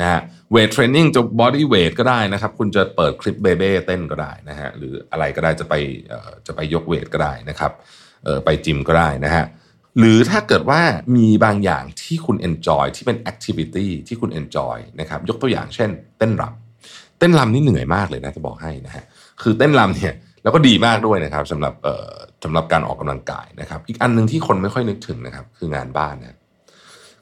นะฮะ weight training จะ body weight ก็ได้นะครับ คุณจะเปิดคลิปเบเบ้เต้นก็ได้นะฮะหรืออะไรก็ได้จะไปจะไปยก weight ก็ได้นะครับไปจิมก็ได้นะฮะ หรือถ้าเกิดว่ามีบางอย่างที่คุณ enjoy ที่เป็น activity ที่คุณ enjoy นะครับยกตัวอย่างเช่น เต้นรำเต้นรำนี่เหนื่อยมากเลยนะจะบอกให้นะฮะคือเต้นรำเนี่ยแล้วก็ดีมากด้วยนะครับสำหรับเอ่อสำหรับการออกกำลังกายนะครับ อีกอันหนึ่งที่คนไม่ค่อยนึกถึงนะครับคืองานบ้านนะ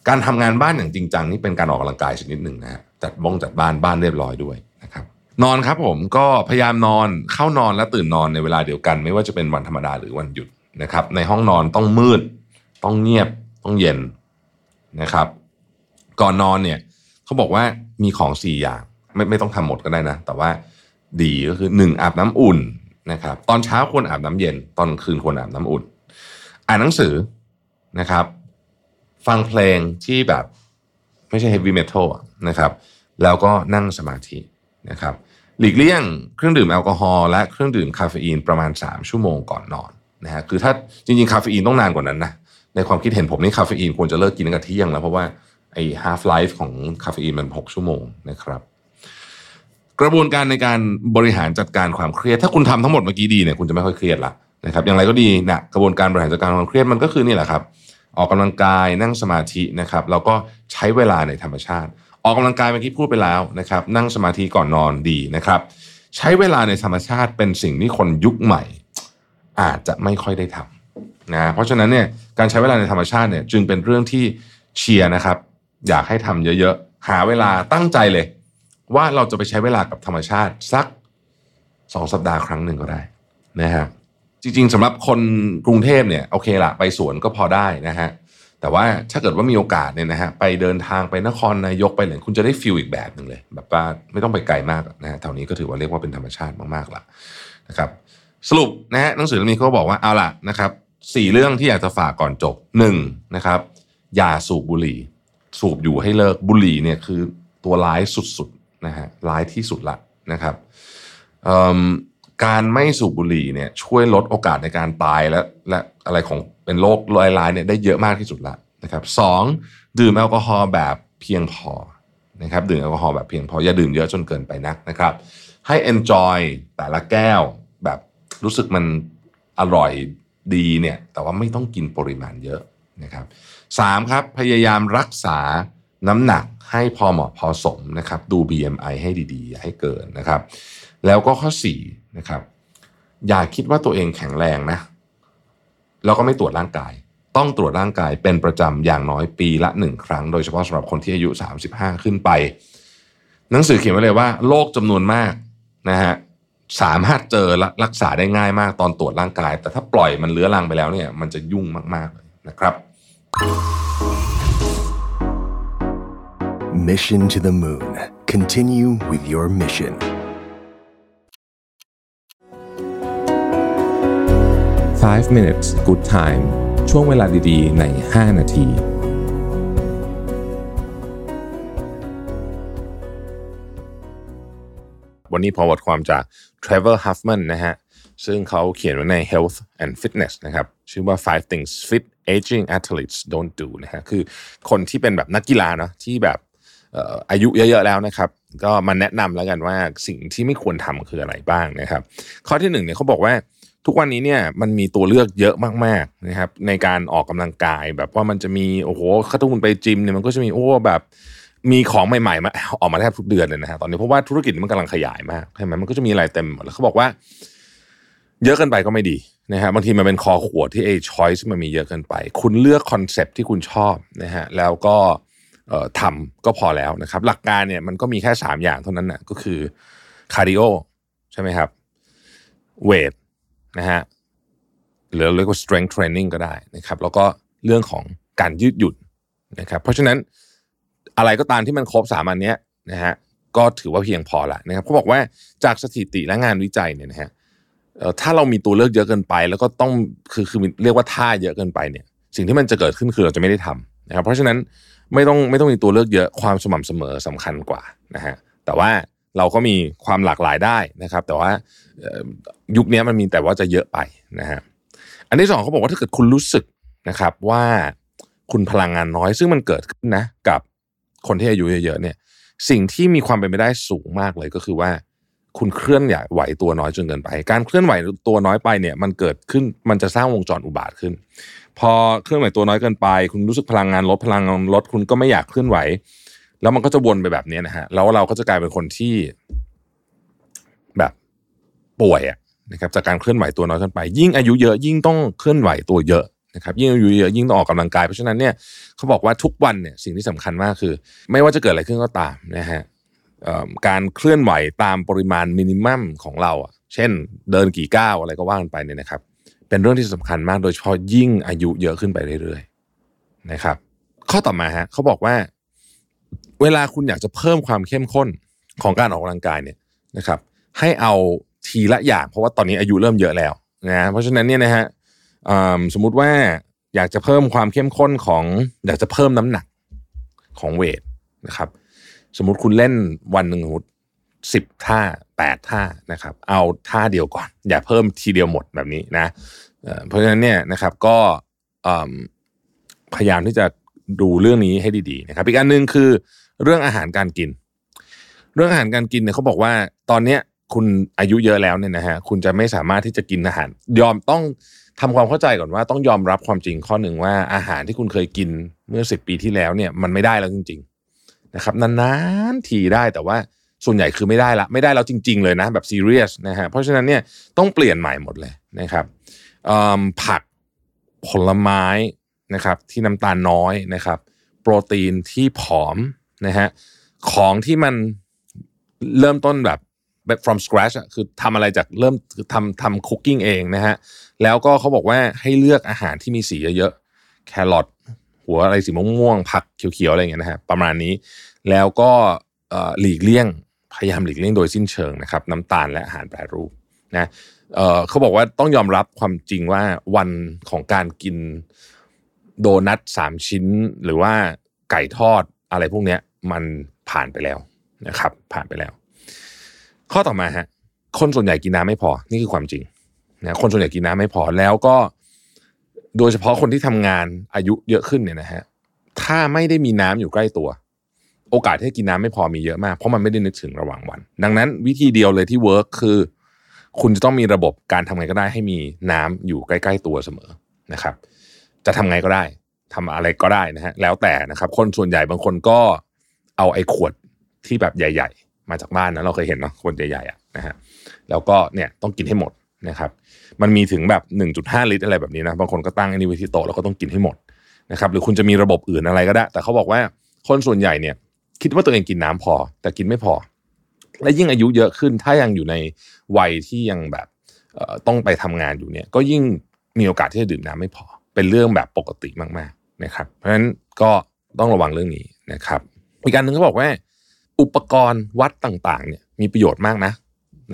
การทำงานบ้านอย่างจริงจังนี่เป็นการออกกำลังกายชนิดหนึ่งนะฮะจัดบ้องจัดบ้านบ้านเรียบร้อยด้วยนะครับนอนครับผมก็พยายามนอนเข้านอนและตื่นนอนในเวลาเดียวกัน ไม่ว่าจะเป็นวันธรรมดาหรือวันหยุดนะครับในห้องนอนต้องมืด ต้องเงียบต้องเย็นนะครับ ก่อนนอนเนี่ยเขาบอกว่ามีของสี่อย่าง ไม่ไม่ต้องทำหมดก็ได้นะ แต่ว่าดีก็คือหนึ่งอาบน้ำอุ่นนะครับ ตอนเช้าควรอาบน้ำเย็น ตอนคืนควรอาบน้ำอุ่น อ่านหนังสือนะครับ ฟังเพลงที่แบบไม่ใช่ heavy metal นะครับ แล้วก็นั่งสมาธินะครับหลีกเลี่ยงเครื่องดื่มแอลกอฮอล์และเครื่องดื่มคาเฟอีนประมาณ 3 ชั่วโมงก่อนนอนนะฮะคือถ้าจริงๆ คาเฟอีนต้องนานกว่านั้นนะ ในความคิดเห็นผมนี่คาเฟอีนควรจะเลิกกินตั้งแต่เที่ยงแล้วเพราะว่าไอ้ half life ของคาเฟอีนมัน 6 ชั่วโมงนะครับ กระบวนการในการบริหารจัดการความเครียด ถ้าคุณทำทั้งหมดเมื่อกี้ดีเนี่ยคุณจะไม่ค่อยเครียดละนะครับอย่างไรก็ดีนะกระบวนการบริหารจัดการความเครียดมันก็คือนี่แหละครับออกกำลังกายนั่งสมาธินะครับแล้วก็ใช้เวลาในธรรมชาติ ออกกำลังกายเมื่อกี้พูดไปแล้วนะครับนั่งสมาธิก่อนนอนดีนะครับ ใช้เวลาในธรรมชาติเป็นสิ่งที่คนยุคใหม่ อาจจะไม่ค่อยได้ทำ นะเพราะฉะนั้นเนี่ยการใช้เวลาในธรรมชาติเนี่ยจึงเป็นเรื่องที่เชียร์นะครับ อยากให้ทำเยอะๆ หาเวลาตั้งใจเลย ว่าเราจะไปใช้เวลากับธรรมชาติสักสองสัปดาห์ครั้งหนึ่งก็ได้นะฮะจริงๆสำหรับคนกรุงเทพเนี่ยโอเคละไปสวนก็พอได้นะฮะแต่ว่าถ้าเกิดว่ามีโอกาสเนี่ยนะฮะไปเดินทางไปนครนายกไปเลยคุณจะได้ฟิลอีกแบบหนึ่งเลย แบบว่าไม่ต้องไปไกลมากนะฮะแถวนี้ก็ถือว่าเรียกว่าเป็นธรรมชาติมากๆละนะครับสรุปนะฮะหนังสือเล่มนี้เขาบอกว่าเอาล่ะนะครับ สี่เรื่องที่อยากจะฝากก่อนจบหนึ่งนะครับ อย่าสูบบุหรี่ สูบอยู่ให้เลิกบุหรี่เนี่ยคือตัวร้ายสุดๆนะฮะร้ายที่สุดละนะครับการไม่สูบบุหรี่เนี่ยช่วยลดโอกาสในการตายและและอะไรของเป็นโรคร้ายๆเนี่ยได้เยอะมากที่สุดละนะครับสองดื่มแอลกอฮอล์แบบเพียงพอนะครับดื่มแอลกอฮอล์แบบเพียงพออย่าดื่มเยอะจนเกินไปนักนะครับให้ enjoy แต่ละแก้วแบบรู้สึกมันอร่อย ดีเนี่ยแต่ว่าไม่ต้องกินปริมาณเยอะนะครับสามครับพยายามรักษาน้ำหนักให้พอเหมาะพอสมนะครับดู BMI ให้ดีๆ อย่าให้เกินนะครับ แล้วก็ข้อสี่นะครับอย่าคิดว่าตัวเองแข็งแรงนะแล้วก็ไม่ตรวจร่างกาย ต้องตรวจร่างกายเป็นประจำอย่างน้อยปีละหนึ่งครั้ง โดยเฉพาะสำหรับคนที่อายุ 35 ขึ้นไป หนังสือเขียนไว้เลยว่าโรคจำนวนมากนะฮะ สามารถเจอและรักษาได้ง่ายมากตอนตรวจร่างกาย แต่ถ้าปล่อยมันเลื้อรังไปแล้วเนี่ยมันจะยุ่งมากๆเลยนะครับ Mission to the Moon. Continue with your mission. 5 minutes good time ช่วงเวลาดีๆ ใน 5 นาที วันนี้พอบทความจาก Trevor Huffman นะฮะซึ่งเขาเขียนไว้ใน Health and Fitness นะครับชื่อว่า five things fit aging athletes don't do นะฮะคือคนที่เป็นแบบนักกีฬาเนาะที่แบบเอ่ออายุเยอะๆแล้วนะครับ ก็มาแนะนำแล้วกันว่าสิ่งที่ไม่ควรทำคืออะไรบ้างนะครับ ข้อที่หนึ่งเนี่ยเขาบอกว่าทุกวันนี้เนี่ยมันมีตัวเลือกเยอะมากๆนะครับ ในการออกกำลังกายแบบว่ามันจะมีโอ้โหถ้าทุกคนไปจิมเนี่ยมันก็จะมีโอ้แบบ มีของใหม่ๆมาออกมาแทบทุกเดือนเลยนะฮะตอนนี้เพราะว่าธุรกิจมันกำลังขยายมากใช่ไหมมันก็จะมีอะไรเต็มหมดแล้วเขาบอกว่า เยอะเกินไปก็ไม่ดีนะฮะบางทีมันเป็นคอขวดที่ไอ้ choice มันมีเยอะเกินไป คุณเลือก concept ที่คุณชอบนะฮะแล้วก็ทำก็พอแล้วนะครับ หลักการเนี่ยมันก็มีแค่ 3 อย่างเท่านั้นนะก็คือ cardio ใช่ไหมครับ weight นะฮะหรือเรียกว่า strength training ก็ได้นะครับ แล้วก็เรื่องของการยืดหยุ่นนะครับ เพราะฉะนั้น อะไรก็ตามที่มันครบสามอันนี้นะฮะก็ถือว่าเพียงพอละนะครับเขาบอกว่าจากสถิติและงานวิจัยเนี่ยนะฮะถ้าเรามีตัวเลือกเยอะเกินไป แล้วก็ต้องคือคือเรียกว่าท่าเยอะเกินไปเนี่ย สิ่งที่มันจะเกิดขึ้นคือเราจะไม่ได้ทำนะครับเพราะฉะนั้นไม่ต้องไม่ต้องมีตัวเลือกเยอะความสม่ำเสมอสำคัญกว่านะฮะแต่ว่าเราก็มีความหลากหลายได้นะครับ แต่ว่ายุคนี้มันมีแต่ว่าจะเยอะไปนะฮะอันที่สองเขาบอกว่าถ้าเกิดคุณรู้สึกนะครับว่าคุณพลังงานน้อยซึ่งมันเกิดขึ้นนะกับ คนที่อายุเยอะๆเนี่ย สิ่งที่มีความเป็นไปได้สูงมากเลยก็คือว่า คุณเคลื่อนไหวตัวน้อยจนเกินไป การเคลื่อนไหวตัวน้อยไปเนี่ย มันเกิดขึ้นมันจะสร้างวงจรอุบาทขึ้น พอเคลื่อนไหวตัวน้อยเกินไป คุณรู้สึกพลังงานลดพลังงานลดคุณก็ไม่อยากเคลื่อนไหว แล้วมันก็จะวนไปแบบนี้นะฮะแล้วเราก็จะกลายเป็นคนที่แบบป่วยอะนะครับจากการเคลื่อนไหวตัวน้อยเกินไป ยิ่งอายุเยอะยิ่งต้องเคลื่อนไหวตัวเยอะ นะครับยิ่งอายุเยอะยิ่งต้องออกกำลังกายเพราะฉะนั้นเนี่ยเขาบอกว่าทุกวันเนี่ยสิ่งที่สำคัญมากคือ ไม่ว่าจะเกิดอะไรขึ้นก็ตามนะฮะการเคลื่อนไหวตามปริมาณมินิมัมของเราอะเช่นเดินกี่ก้าวอะไรก็ว่ากันไปเนี่ยนะครับ เป็นเรื่องที่สำคัญมากโดยเฉพาะยิ่งอายุเยอะขึ้นไปเรื่อยๆนะครับ ข้อต่อมาฮะเขาบอกว่า เวลาคุณอยากจะเพิ่มความเข้มข้นของการออกกำลังกายเนี่ยนะครับ ให้เอาทีละอย่างเพราะว่าตอนนี้อายุเริ่มเยอะแล้วนะเพราะฉะนั้นเนี่ยนะฮะ สมมุติว่าอยากจะเพิ่มความเข้มข้นของ อยากจะเพิ่มน้ำหนักของเวทนะครับ สมมุติคุณเล่นวันหนึ่งสมมติสิบท่าแปดท่านะครับ เอาท่าเดียวก่อน อย่าเพิ่มทีเดียวหมดแบบนี้นะเพราะฉะนั้นเนี่ยนะครับก็พยายามที่จะดูเรื่องนี้ให้ดีๆนะครับ อีกอันหนึ่งคือเรื่องอาหารการกิน เรื่องอาหารการกินเนี่ยเขาบอกว่าตอนเนี้ยคุณอายุเยอะแล้วเนี่ยนะฮะคุณจะไม่สามารถที่จะกินอาหาร ยอมต้อง ทำความเข้าใจก่อนว่าต้องยอมรับความจริงข้อหนึ่งว่าอาหารที่คุณเคยกินเมื่อสิบปีที่แล้วเนี่ยมันไม่ได้แล้วจริง ๆ นะครับนานๆทีได้แต่ว่าส่วนใหญ่คือไม่ได้ละไม่ได้แล้วจริง ๆ เลยนะแบบซีเรียสนะฮะเพราะฉะนั้นเนี่ยต้องเปลี่ยนใหม่หมดเลยนะครับผักผลไม้นะครับที่น้ำตาลน้อยนะครับ โปรตีนที่ผอมนะฮะของที่มันเริ่มต้นแบบ แบบ from scratch อะคือทำอะไรจากเริ่มคือทำทำคุกกิ้งเองนะฮะแล้วก็เขาบอกว่าให้เลือกอาหารที่มีสีเยอะๆแครอทหัวอะไรสีม่วงๆผักเขียวๆอะไรอย่างเงี้ยนะฮะประมาณนี้แล้วก็หลีกเลี่ยงพยายามหลีกเลี่ยงโดยสิ้นเชิงนะครับน้ำตาลและอาหารแปรรูปนะเเขาบอกว่าต้องยอมรับความจริงว่าวันของการกินโดนัทสามชิ้น หรือว่าไก่ทอดอะไรพวกเนี้ยมันผ่านไปแล้วนะครับ ผ่านไปแล้ว ข้อต่อมาฮะคนส่วนใหญ่กินน้ำไม่พอ นี่คือความจริงนะคนส่วนใหญ่กินน้ำไม่พอแล้วก็ โดยเฉพาะคนที่ทำงานอายุเยอะขึ้นเนี่ยนะฮะถ้าไม่ได้มีน้ำอยู่ใกล้ตัว โอกาสที่กินน้ำไม่พอมีเยอะมาก เพราะมันไม่ได้นึกถึงระหว่างวัน ดังนั้นวิธีเดียวเลยที่เวิร์กคือ คุณจะต้องมีระบบการทำไงก็ได้ ให้มีน้ำอยู่ใกล้ ๆ ตัวเสมอนะครับ จะทำไงก็ได้ทำอะไรก็ได้นะฮะแล้วแต่นะครับ คนส่วนใหญ่บางคนก็เอาไอ้ขวดที่แบบใหญ่ๆ มาจากบ้านนะเราเคยเห็นเนาะขวดใหญ่ๆอะนะฮะแล้วก็เนี่ยต้องกินให้หมดนะครับ มันมีถึงแบบ 1.5 ลิตรอะไรแบบนี้นะบางคนก็ตั้งอันนี้ไว้ที่โต๊ะแล้วก็ต้องกินให้หมดนะครับ หรือคุณจะมีระบบอื่นอะไรก็ได้ แต่เขาบอกว่าคนส่วนใหญ่เนี่ย คิดว่าตัวเองกินน้ำพอ แต่กินไม่พอ และยิ่งอายุเยอะขึ้นถ้ายังอยู่ในวัยที่ยังแบบต้องไปทำงานอยู่เนี่ย ก็ยิ่งมีโอกาสที่จะดื่มน้ำไม่พอ เป็นเรื่องแบบปกติมากๆนะครับ เพราะฉะนั้นก็ต้องระวังเรื่องนี้นะครับ อีกการหนึ่งเขาบอกว่า อุปกรณ์วัดต่างๆเนี่ยมีประโยชน์มากนะ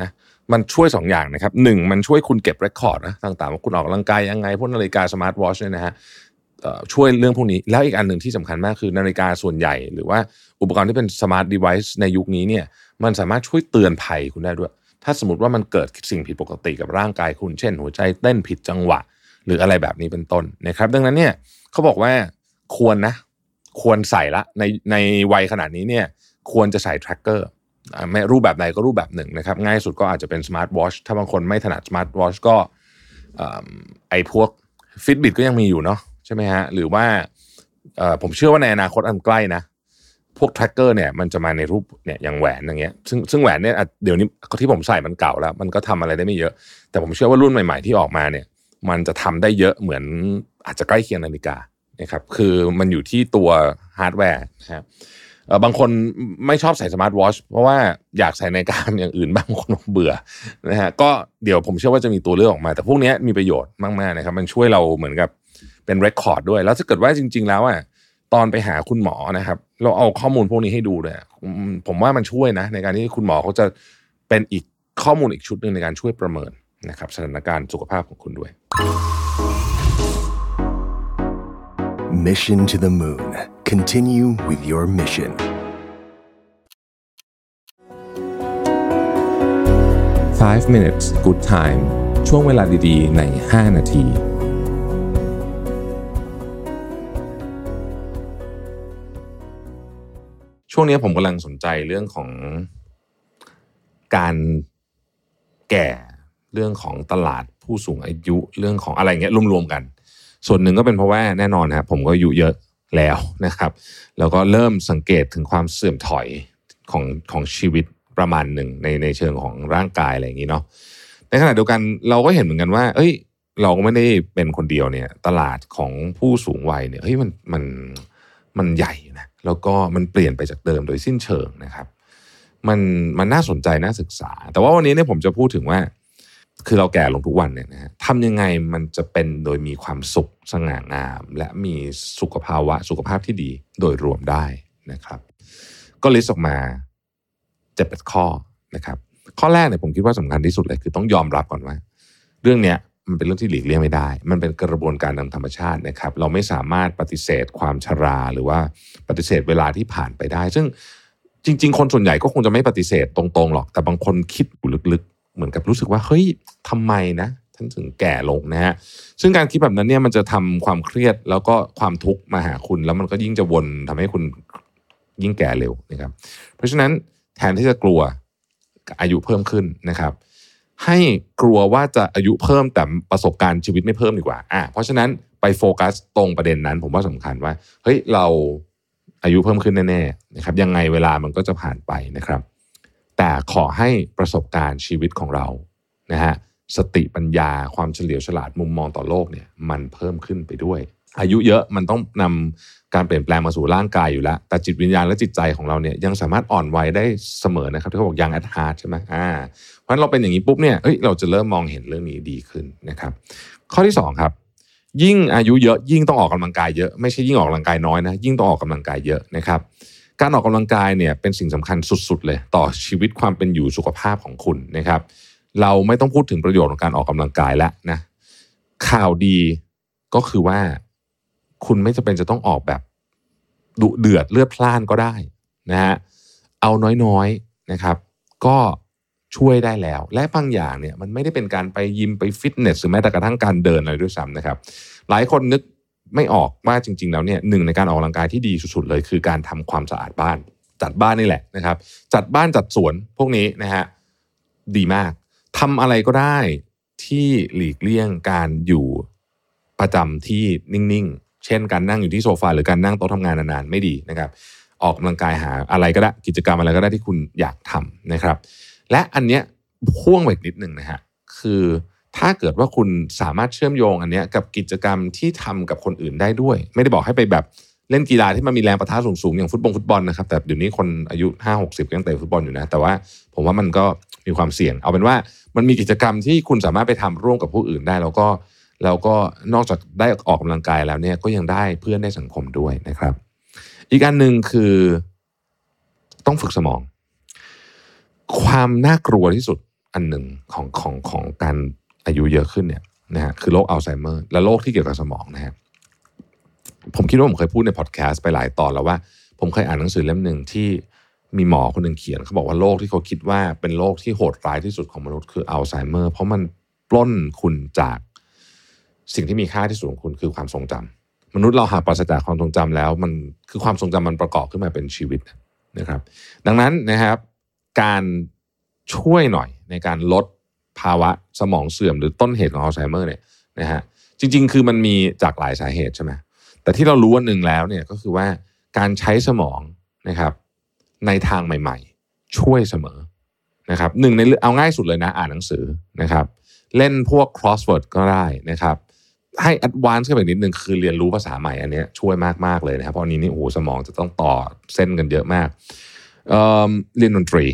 นะมันช่วยสองอย่างนะครับหนึ่งมันช่วยคุณเก็บ record นะต่างๆว่าคุณออกกำลังกายยังไงพวกนาฬิกาสมาร์ทวอชเนี่ยนะฮะช่วยเรื่องพวกนี้ แล้วอีกอันหนึ่งที่สำคัญมากคือนาฬิกาส่วนใหญ่ หรือว่าอุปกรณ์ที่เป็น smart device ในยุคนี้เนี่ยมันสามารถช่วยเตือนภัยคุณได้ด้วย ถ้าสมมติว่ามันเกิดสิ่งผิดปกติกับร่างกายคุณเช่น หัวใจเต้นผิดจังหวะ หรืออะไรแบบนี้เป็นต้นนะครับ ดังนั้นเนี่ยเขาบอกว่าควรนะ ควรใส่ละในในวัยขนาดนี้เนี่ย ควรจะใส่ tracker ไม่รูปแบบใดก็รูปแบบหนึ่งนะครับ ง่ายสุดก็อาจจะเป็นสมาร์ทวอชถ้าบางคนไม่ถนัดสมาร์ทวอชก็ไอพวก Fitbit ก็ยังมีอยู่เนาะใช่ไหมฮะ หรือว่าผมเชื่อว่าในอนาคตอันใกล้นะ พวก tracker เนี่ยมันจะมาในรูปเนี่ยอย่างแหวนอย่างเงี้ย ซึ่งซึ่งแหวนเนี่ยเดี๋ยวนี้ที่ผมใส่มันเก่าแล้ว มันก็ทำอะไรได้ไม่เยอะ แต่ผมเชื่อว่ารุ่นใหม่ ๆ ที่ออกมาเนี่ย มันจะทำได้เยอะเหมือนอาจจะใกล้เคียงนาฬิกานะครับคือมันอยู่ที่ตัวฮาร์ดแวร์นะครับ บางคนไม่ชอบใส่สมาร์ทวอชเพราะว่าอยากใส่นาฬิกาอย่างอื่นบางคนเบื่อนะฮะก็เดี๋ยวผมเชื่อว่าจะมีตัวเลือกออกมา แต่พวกนี้มีประโยชน์มากๆนะครับ มันช่วยเราเหมือนกับเป็น record ด้วย แล้วถ้าเกิดว่าจริง ๆ แล้วอะตอนไปหาคุณหมอนะครับ เราเอาข้อมูลพวกนี้ให้ดูเลยผมว่ามันช่วยนะ ในการที่คุณหมอเขาจะเป็นอีกข้อมูลอีกชุดหนึ่งในการช่วยประเมินนะครับ สถานการณ์สุขภาพของคุณด้วย Mission to the Moon. Continue with your mission. 5 minutes good time ช่วงเวลาดีๆ ใน 5 นาที ช่วงนี้ผมกำลังสนใจเรื่องของการแก่ เรื่องของตลาดผู้สูงอายุ เรื่องของอะไรเงี้ยรวมๆกัน ส่วนหนึ่งก็เป็นเพราะว่าแน่นอนนะครับผมก็อายุเยอะแล้วนะครับ แล้วก็เริ่มสังเกตถึงความเสื่อมถอยของของชีวิตประมาณหนึ่งในในเชิงของร่างกายอะไรอย่างนี้เนาะในขณะเดียวกันเราก็เห็นเหมือนกันว่า เอ้ย เราก็ไม่ได้เป็นคนเดียวเนี่ย ตลาดของผู้สูงวัยเนี่ยเฮ้ยมันมันมันใหญ่นะแล้วก็มันเปลี่ยนไปจากเดิมโดยสิ้นเชิงนะครับ มันมันน่าสนใจน่าศึกษา แต่ว่าวันนี้เนี่ยผมจะพูดถึงว่า คือเราแก่ลงทุกวันเนี่ยนะฮะทำยังไงมันจะเป็นโดยมีความสุขสง่างาม และมีสุขภาวะสุขภาพที่ดีโดยรวมได้นะครับ ก็ลิสต์ออกมาเจ็ดแปดข้อนะครับ ข้อแรกเนี่ยผมคิดว่าสำคัญที่สุดเลยคือต้องยอมรับก่อนว่า เรื่องเนี้ยมันเป็นเรื่องที่หลีกเลี่ยงไม่ได้ มันเป็นกระบวนการทางธรรมชาตินะครับ เราไม่สามารถปฏิเสธความชราหรือว่าปฏิเสธเวลาที่ผ่านไปได้ ซึ่งจริง ๆ คนส่วนใหญ่ก็คงจะไม่ปฏิเสธตรงๆหรอก แต่บางคนคิดอยู่ลึกๆ เหมือนกับรู้สึกว่าเฮ้ยทำไมนะท่านถึงแก่ลงนะฮะซึ่งการคิดแบบนั้นเนี่ยมันจะทำความเครียดแล้วก็ความทุกข์มาหาคุณ แล้วมันก็ยิ่งจะวนทำให้คุณยิ่งแก่เร็วนะครับ เพราะฉะนั้นแทนที่จะกลัวอายุเพิ่มขึ้นนะครับ ให้กลัวว่าจะอายุเพิ่มแต่ประสบการณ์ชีวิตไม่เพิ่มดีกว่าอะเพราะฉะนั้นไปโฟกัสตรงประเด็นนั้น ผมว่าสำคัญว่าเฮ้ยเราอายุเพิ่มขึ้นแน่ๆนะครับยังไงเวลามันก็จะผ่านไปนะครับ แต่ขอให้ประสบการณ์ชีวิตของเรานะฮะสติปัญญาความเฉลียวฉลาดมุมมองต่อโลกเนี่ยมันเพิ่มขึ้นไปด้วย อายุเยอะมันต้องนำการเปลี่ยนแปลงมาสู่ร่างกายอยู่แล้ว แต่จิตวิญญาณและจิตใจของเราเนี่ยยังสามารถอ่อนวัยได้เสมอนะครับที่เขาบอกยังแอดฮาร์ดใช่ไหมอ่าเพราะฉะนั้นเราเป็นอย่างนี้ปุ๊บเนี่ยเอ้ยเราจะเริ่มมองเห็นเรื่องนี้ดีขึ้นนะครับ ข้อที่สองครับ ยิ่งอายุเยอะยิ่งต้องออกกำลังกายเยอะไม่ใช่ยิ่งออกกำลังกายน้อยนะยิ่งต้องออกกำลังกายเยอะนะครับ การออกกำลังกายเนี่ยเป็นสิ่งสำคัญสุด ๆ เลย ต่อชีวิตความเป็นอยู่สุขภาพของคุณนะครับ เราไม่ต้องพูดถึงประโยชน์ของการออกกำลังกายแล้วนะข่าวดีก็คือว่าคุณไม่จำเป็นจะต้องออกแบบดุเดือดเลือดพล่านก็ได้นะฮะเอาน้อยๆนะครับ ก็ช่วยได้แล้ว และบางอย่างเนี่ยมันไม่ได้เป็นการไปยิมไปฟิตเนสหรือแม้แต่กระทั่งการเดินอะไรด้วยซ้ำนะครับ หลายคนนึก ไม่ออกว่าจริง ๆ แล้วเนี่ยหนึ่งในการออกกำลังกายที่ดีสุดๆเลย คือการทำความสะอาดบ้าน จัดบ้านนี่แหละนะครับ จัดบ้านจัดสวนพวกนี้นะฮะดีมากทำอะไรก็ได้ที่หลีกเลี่ยงการอยู่ประจำที่นิ่งๆ เช่น การนั่งอยู่ที่โซฟาหรือการนั่งโต๊ะทำงานนานๆไม่ดีนะครับ ออกกำลังกายหาอะไรก็ได้กิจกรรมอะไรก็ได้ที่คุณอยากทำนะครับ และอันเนี้ยพ่วงไปอีกนิดหนึ่งนะฮะคือ ถ้าเกิดว่าคุณสามารถเชื่อมโยงอันเนี้ยกับกิจกรรมที่ทำกับคนอื่นได้ด้วย ไม่ได้บอกให้ไปแบบเล่นกีฬาที่มันมีแรงประทะสูงๆอย่างฟุตบอลฟุตบอลนะครับแต่เดี๋ยวนี้คนอายุห้าหกสิบยังเตะฟุตบอลอยู่นะ แต่ว่าผมว่ามันก็มีความเสี่ยง เอาเป็นว่ามันมีกิจกรรมที่คุณสามารถไปทำร่วมกับผู้อื่นได้ แล้วก็แล้วก็นอกจากได้ออกกำลังกายแล้วเนี่ยก็ยังได้เพื่อนได้สังคมด้วยนะครับ อีกอันหนึ่งคือต้องฝึกสมอง ความน่ากลัวที่สุดอันหนึ่งของของของการ อายุเยอะขึ้นเนี่ยนะฮะคือโรคอัลไซเมอร์และโรคที่เกี่ยวกับสมองนะฮะผมคิดว่าผมเคยพูดในพอดแคสต์ไปหลายตอนแล้วว่า ผมเคยอ่านหนังสือเล่มหนึ่งที่มีหมอคนหนึ่งเขียนเขาบอกว่าโรคที่เขาคิดว่าเป็นโรคที่โหดร้ายที่สุดของมนุษย์คืออัลไซเมอร์เพราะมันปล้นคุณจากสิ่งที่มีค่าที่สุดของคุณคือความทรงจำมนุษย์เราหากปราศจากความทรงจำแล้ว มันคือความทรงจำมันประกอบขึ้นมาเป็นชีวิตนะครับ ดังนั้นนะครับ การช่วยหน่อยในการลด ภาวะสมองเสื่อมหรือต้นเหตุของอัลไซเมอร์เนี่ยนะฮะจริง ๆ คือมันมีจากหลายสาเหตุใช่ไหมแต่ที่เรารู้วันหนึ่งแล้วเนี่ยก็คือว่าการใช้สมองนะครับ ในทางใหม่ ๆ ช่วยเสมอนะครับหนึ่งในเอาง่ายสุดเลยนะอ่านหนังสือนะครับ เล่นพวก crossword ก็ได้นะครับ ให้แอดวานซ์ขึ้นไปนิดนึงคือเรียนรู้ภาษาใหม่อันเนี้ยช่วยมาก ๆ เลยนะครับ เพราะอันนี้นี่โอ้โหสมองจะต้องต่อเส้นกันเยอะมากเเรียนดนตรี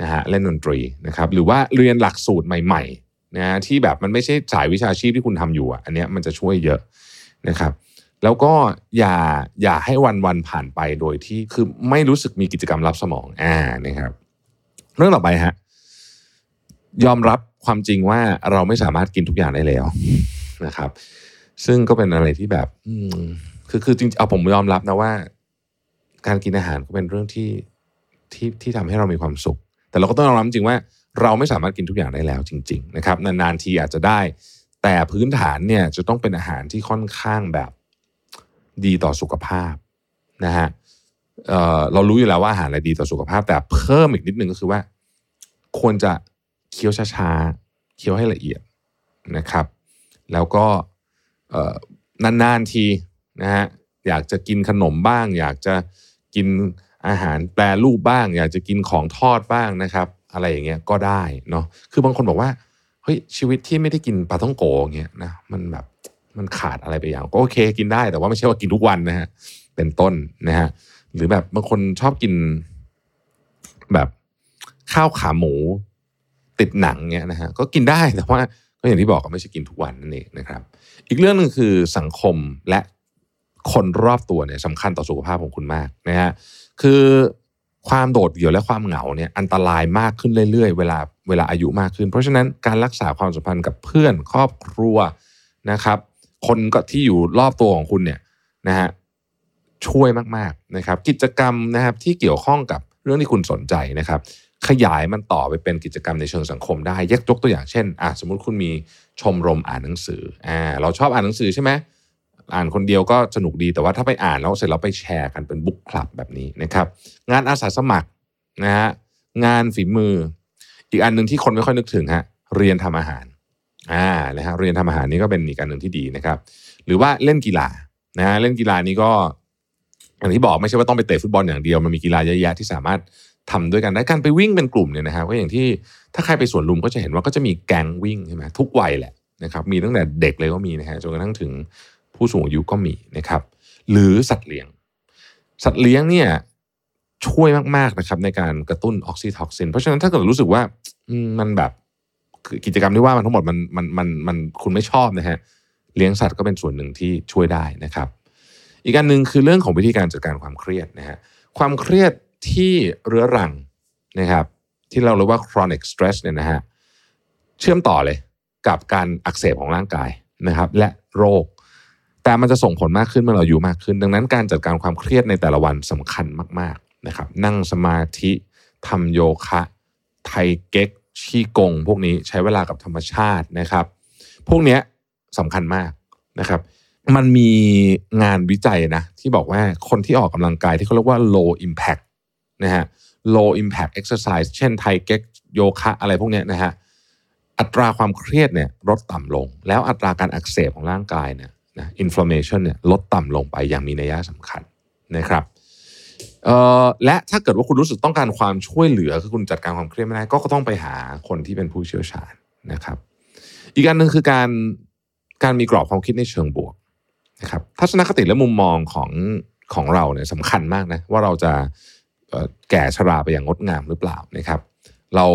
นะฮะเล่นดนตรีนะครับหรือว่าเรียนหลักสูตรใหม่ๆนะฮะที่แบบมันไม่ใช่สายวิชาชีพที่คุณทำอยู่อะอันเนี้ยมันจะช่วยเยอะนะครับ แล้วก็อย่าอย่าให้วันวันๆผ่านไปโดยที่คือไม่รู้สึกมีกิจกรรมรับสมองอ่านะครับ เรื่องต่อไปฮะยอมรับความจริงว่าเราไม่สามารถกินทุกอย่างได้แล้วนะครับ ซึ่งก็เป็นอะไรที่แบบคือคือจริงเอาผมยอมรับนะว่า การกินอาหารก็เป็นเรื่องที่ที่ที่ทำให้เรามีความสุข แต่เราก็ต้องยอมรับจริงว่า เราไม่สามารถกินทุกอย่างได้แล้วจริงๆนะครับนานๆทีอาจจะได้ แต่พื้นฐานเนี่ยจะต้องเป็นอาหารที่ค่อนข้างแบบดีต่อสุขภาพนะฮะเเรารู้อยู่แล้วว่าอาหารอะไรดีต่อสุขภาพ แต่เพิ่มอีกนิดนึงก็คือว่า ควรจะเคี้ยวช้าๆเคี้ยวให้ละเอียดนะครับ แล้วก็นานๆทีนะฮะอยากจะกินขนมบ้าง อยากจะกิน อาหารแปรรูปบ้าง อยากจะกินของทอดบ้างนะครับ อะไรอย่างเงี้ยก็ได้เนาะคือบางคนบอกว่าเฮ้ยชีวิตที่ไม่ได้กินปลาท่องโกอย่างเงี้ยนะมันแบบมันขาดอะไรไปอย่างก็โอเคกินได้แต่ว่าไม่ใช่ว่ากินทุกวันนะฮะเป็นต้นนะฮะหรือแบบบางคนชอบกินแบบข้าวขาหมูติดหนังเงี้ยนะฮะก็กินได้แต่ว่าก็อย่างที่บอกก็ไม่ใช่กินทุกวันนั่นเองนะครับ อีกเรื่องหนึ่งคือสังคมและคนรอบตัวเนี่ยสำคัญต่อสุขภาพของคุณมากนะฮะ คือความโดดเดี่ยวและความเหงาเนี่ยอันตรายมากขึ้นเรื่อยๆ เวลาเวลาอายุมากขึ้น เพราะฉะนั้นการรักษาความสัมพันธ์กับเพื่อนครอบครัวนะครับ คนก็ที่อยู่รอบตัวของคุณเนี่ยนะฮะช่วยมากๆนะครับ กิจกรรมนะครับที่เกี่ยวข้องกับเรื่องที่คุณสนใจนะครับ ขยายมันต่อไปเป็นกิจกรรมในเชิงสังคมได้ยกยกตัวอย่างเช่นอะสมมุติคุณมีชมรมอ่านหนังสืออ่าเราชอบอ่านหนังสือใช่ไหม อ่านคนเดียวก็สนุกดีแต่ว่าถ้าไปอ่านแล้วเสร็จเราไปแชร์กันเป็นบุ๊กคลับแบบนี้นะครับ งานอาสาสมัครนะฮะงานฝีมือ อีกอันหนึ่งที่คนไม่ค่อยนึกถึงฮะเรียนทำอาหารอ่านะฮะเรียนทำอาหารนี่ก็เป็นอีกอันหนึ่งที่ดีนะครับ หรือว่าเล่นกีฬานะฮะเล่นกีฬานี้ก็อย่างที่บอกไม่ใช่ว่าต้องไปเตะฟุตบอลอย่างเดียวมันมีกีฬาเยอะแยะที่สามารถทำด้วยกันได้การไปวิ่งเป็นกลุ่มเนี่ยนะครับก็อย่างที่ถ้าใครไปสวนลุมก็จะเห็นว่าก็จะมีแก๊งวิ่งใช่ไหมทุกวัยแหละนะครับมีตั้งแต่เด็กเลยก็มีนะฮะจนกระทั่งถึง ผู้สูงอายุก็มีนะครับ หรือสัตว์เลี้ยง สัตว์เลี้ยงเนี่ยช่วยมากๆนะครับในการกระตุ้นออกซิโทซิน เพราะฉะนั้นถ้าเกิดรู้สึกว่ามันแบบกิจกรรมที่ว่ามันทั้งหมดมันมันมันมันคุณไม่ชอบนะฮะเลี้ยงสัตว์ก็เป็นส่วนหนึ่งที่ช่วยได้นะครับ อีกอันหนึ่งคือเรื่องของวิธีการจัดการความเครียดนะฮะความเครียดที่เรื้อรังนะครับ ที่เราเรียกว่า chronic stress เนี่ยนะฮะเชื่อมต่อเลยกับการอักเสบของร่างกายนะครับ และโรค แต่มันจะส่งผลมากขึ้นเมื่อเราอายุมากขึ้น ดังนั้นการจัดการความเครียดในแต่ละวันสำคัญมากๆนะครับ นั่งสมาธิทำโยคะ ไทเก๊กชีกง พวกนี้ใช้เวลากับธรรมชาตินะครับ พวกนี้ยสำคัญมากนะครับ มันมีงานวิจัยนะที่บอกว่าคนที่ออกกำลังกายที่เขาเรียกว่า low impact นะฮะ low impact exercise เช่นไทเก๊กโยคะอะไรพวกนี้นะฮะอัตราความเครียดเนี่ยลดต่ำลง แล้วอัตราการอักเสบของร่างกายเนี่ย นะ inflammation เนี่ยลดต่ำลงไปอย่างมีนัยสำคัญนะครับและถ้าเกิดว่าคุณรู้สึกต้องการความช่วยเหลือคือคุณจัดการความเครียดไม่ได้ก็ต้องไปหาคนที่เป็นผู้เชี่ยวชาญนะครับ อีกอันหนึ่งคือการการมีกรอบความคิดในเชิงบวกนะครับทัศนคติและมุมมองของของเราเนี่ยสำคัญมากนะว่าเราจะแก่ชราไปอย่างงดงามหรือเปล่านะครับ เรา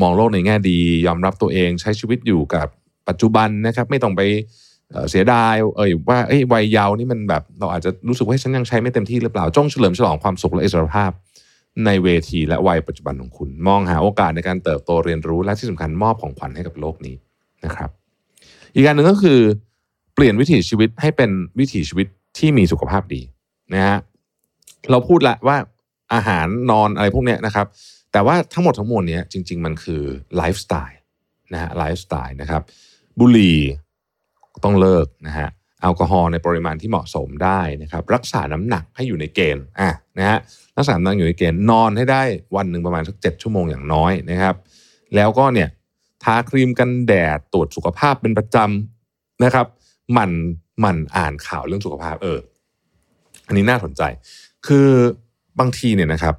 มองโลกในแง่ดียอมรับตัวเองใช้ชีวิตอยู่กับปัจจุบันนะครับ ไม่ต้องไป เสียดายเอ่ยว่าเอ้ยวัยเยาว์นี่มันแบบเราอาจจะรู้สึกว่าฉันยังใช้ไม่เต็มที่หรือเปล่าจงเฉลิมฉลองความสุขและอิสรภาพ ในเวทีและวัยปัจจุบันของคุณ มองหาโอกาสในการเติบโตเรียนรู้และที่สำคัญมอบของขวัญให้กับโลกนี้นะครับ อีกการหนึ่งก็คือ เปลี่ยนวิถีชีวิตให้เป็นวิถีชีวิตที่มีสุขภาพดีนะฮะเราพูดละว่าอาหารนอนอะไรพวกเนี้ยนะครับ แต่ว่าทั้งหมดทั้งมวลเนี้ยจริง ๆ มันคือไลฟ์สไตล์นะฮะไลฟ์สไตล์นะครับบุหรี่ ต้องเลิกนะฮะแอลกอฮอล์ในปริมาณที่เหมาะสมได้นะครับรักษาน้ำหนักให้อยู่ในเกณฑ์อะนะฮะรักษาน้ำหนักอยู่ในเกณฑ์นอนให้ได้วันหนึ่งประมาณสักเจ็ดชั่วโมงอย่างน้อยนะครับ แล้วก็เนี่ยทาครีมกันแดดตรวจสุขภาพเป็นประจำนะครับหมั่นหมั่นอ่านข่าวเรื่องสุขภาพเอออันนี้น่าสนใจ คือบางทีเนี่ยนะครับ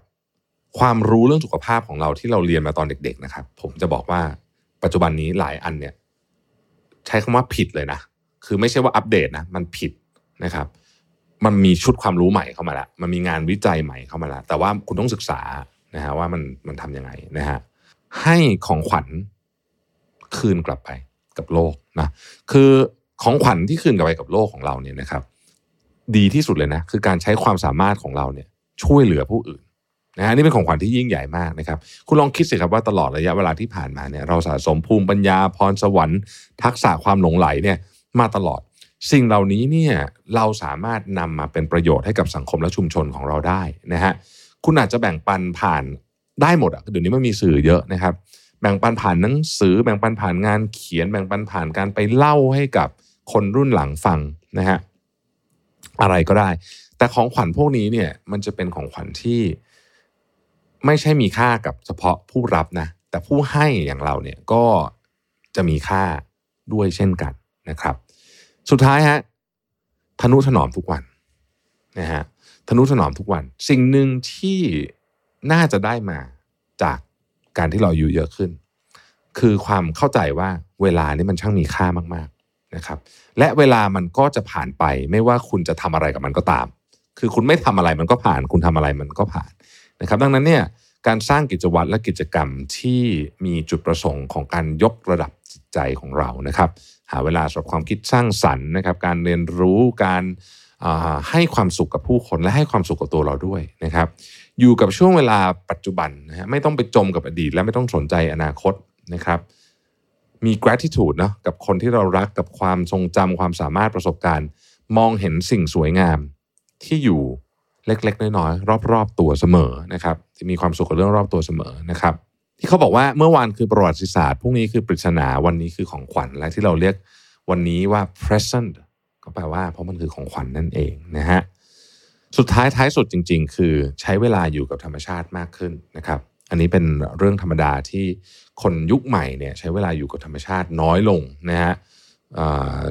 ความรู้เรื่องสุขภาพของเราที่เราเรียนมาตอนเด็ก ๆ นะครับ ผมจะบอกว่าปัจจุบันนี้หลายอันเนี่ย ใช้คำว่าผิดเลยนะ คือไม่ใช่ว่าอัปเดตนะมันผิดนะครับ มันมีชุดความรู้ใหม่เข้ามาแล้วมันมีงานวิจัยใหม่เข้ามาแล้วแต่ว่าคุณต้องศึกษานะฮะว่ามันมันทำยังไงนะฮะให้ของขวัญคืนกลับไปกับโลกนะคือของขวัญที่คืนกลับไปกับโลกของเราเนี่ยนะครับ ดีที่สุดเลยนะคือการใช้ความสามารถของเราเนี่ย ช่วยเหลือผู้อื่นนะฮะนี่เป็นของขวัญที่ยิ่งใหญ่มากนะครับ คุณลองคิดสิครับว่าตลอดระยะเวลาที่ผ่านมาเนี่ยเราสะสมภูมิปัญญาพรสวรรค์ ทักษะความหลงไหลเนี่ย มาตลอด สิ่งเหล่านี้เนี่ยเราสามารถนำมาเป็นประโยชน์ให้กับสังคมและชุมชนของเราได้นะฮะคุณอาจจะแบ่งปันผ่านได้หมดอะเดี๋ยวนี้มันมีสื่อเยอะนะครับ แบ่งปันผ่านหนังสือ แบ่งปันผ่านงานเขียน แบ่งปันผ่านการไปเล่าให้กับคนรุ่นหลังฟังนะฮะอะไรก็ได้ แต่ของขวัญพวกนี้เนี่ยมันจะเป็นของขวัญที่ไม่ใช่มีค่ากับเฉพาะผู้รับนะแต่ผู้ให้อย่างเราเนี่ยก็จะมีค่าด้วยเช่นกัน นะครับ สุดท้ายฮะทนุถนอมทุกวันนะฮะทนุถนอมทุกวัน สิ่งหนึ่งที่น่าจะได้มาจากการที่เราอายุเยอะขึ้น คือความเข้าใจว่าเวลานี่มันช่างมีค่ามากๆนะครับ และเวลามันก็จะผ่านไป ไม่ว่าคุณจะทำอะไรกับมันก็ตาม คือคุณไม่ทำอะไรมันก็ผ่าน คุณทำอะไรมันก็ผ่านนะครับ ดังนั้นเนี่ยการสร้างกิจวัตรและกิจกรรมที่มีจุดประสงค์ของการยกระดับจิตใจของเรานะครับ หาเวลาสำหรับความคิดสร้างสรรค์นะครับ การเรียนรู้การให้ความสุขกับผู้คนและให้ความสุขกับตัวเราด้วยนะครับ อยู่กับช่วงเวลาปัจจุบันนะฮะไม่ต้องไปจมกับอดีต และไม่ต้องสนใจอนาคตนะครับมี gratitude เนาะกับคนที่เรารักกับความทรงจำความสามารถประสบการณ์ มองเห็นสิ่งสวยงามที่อยู่เล็กๆ น้อยๆรอบๆ ตัวเสมอนะครับที่มีความสุขกับเรื่องรอบตัวเสมอนะครับ ที่เขาบอกว่าเมื่อวานคือประวัติศาสตร์พรุ่งนี้คือปริศนาวันนี้คือของขวัญและที่เราเรียกวันนี้ว่า present ก็แปลว่าเพราะมันคือของขวัญนนั่นเองนะฮะสุดท้ายท้ายสุดจริง ๆ คือใช้เวลาอยู่กับธรรมชาติมากขึ้นนะครับ อันนี้เป็นเรื่องธรรมดาที่คนยุคใหม่เนี่ยใช้เวลาอยู่กับธรรมชาติน้อยลงนะฮะ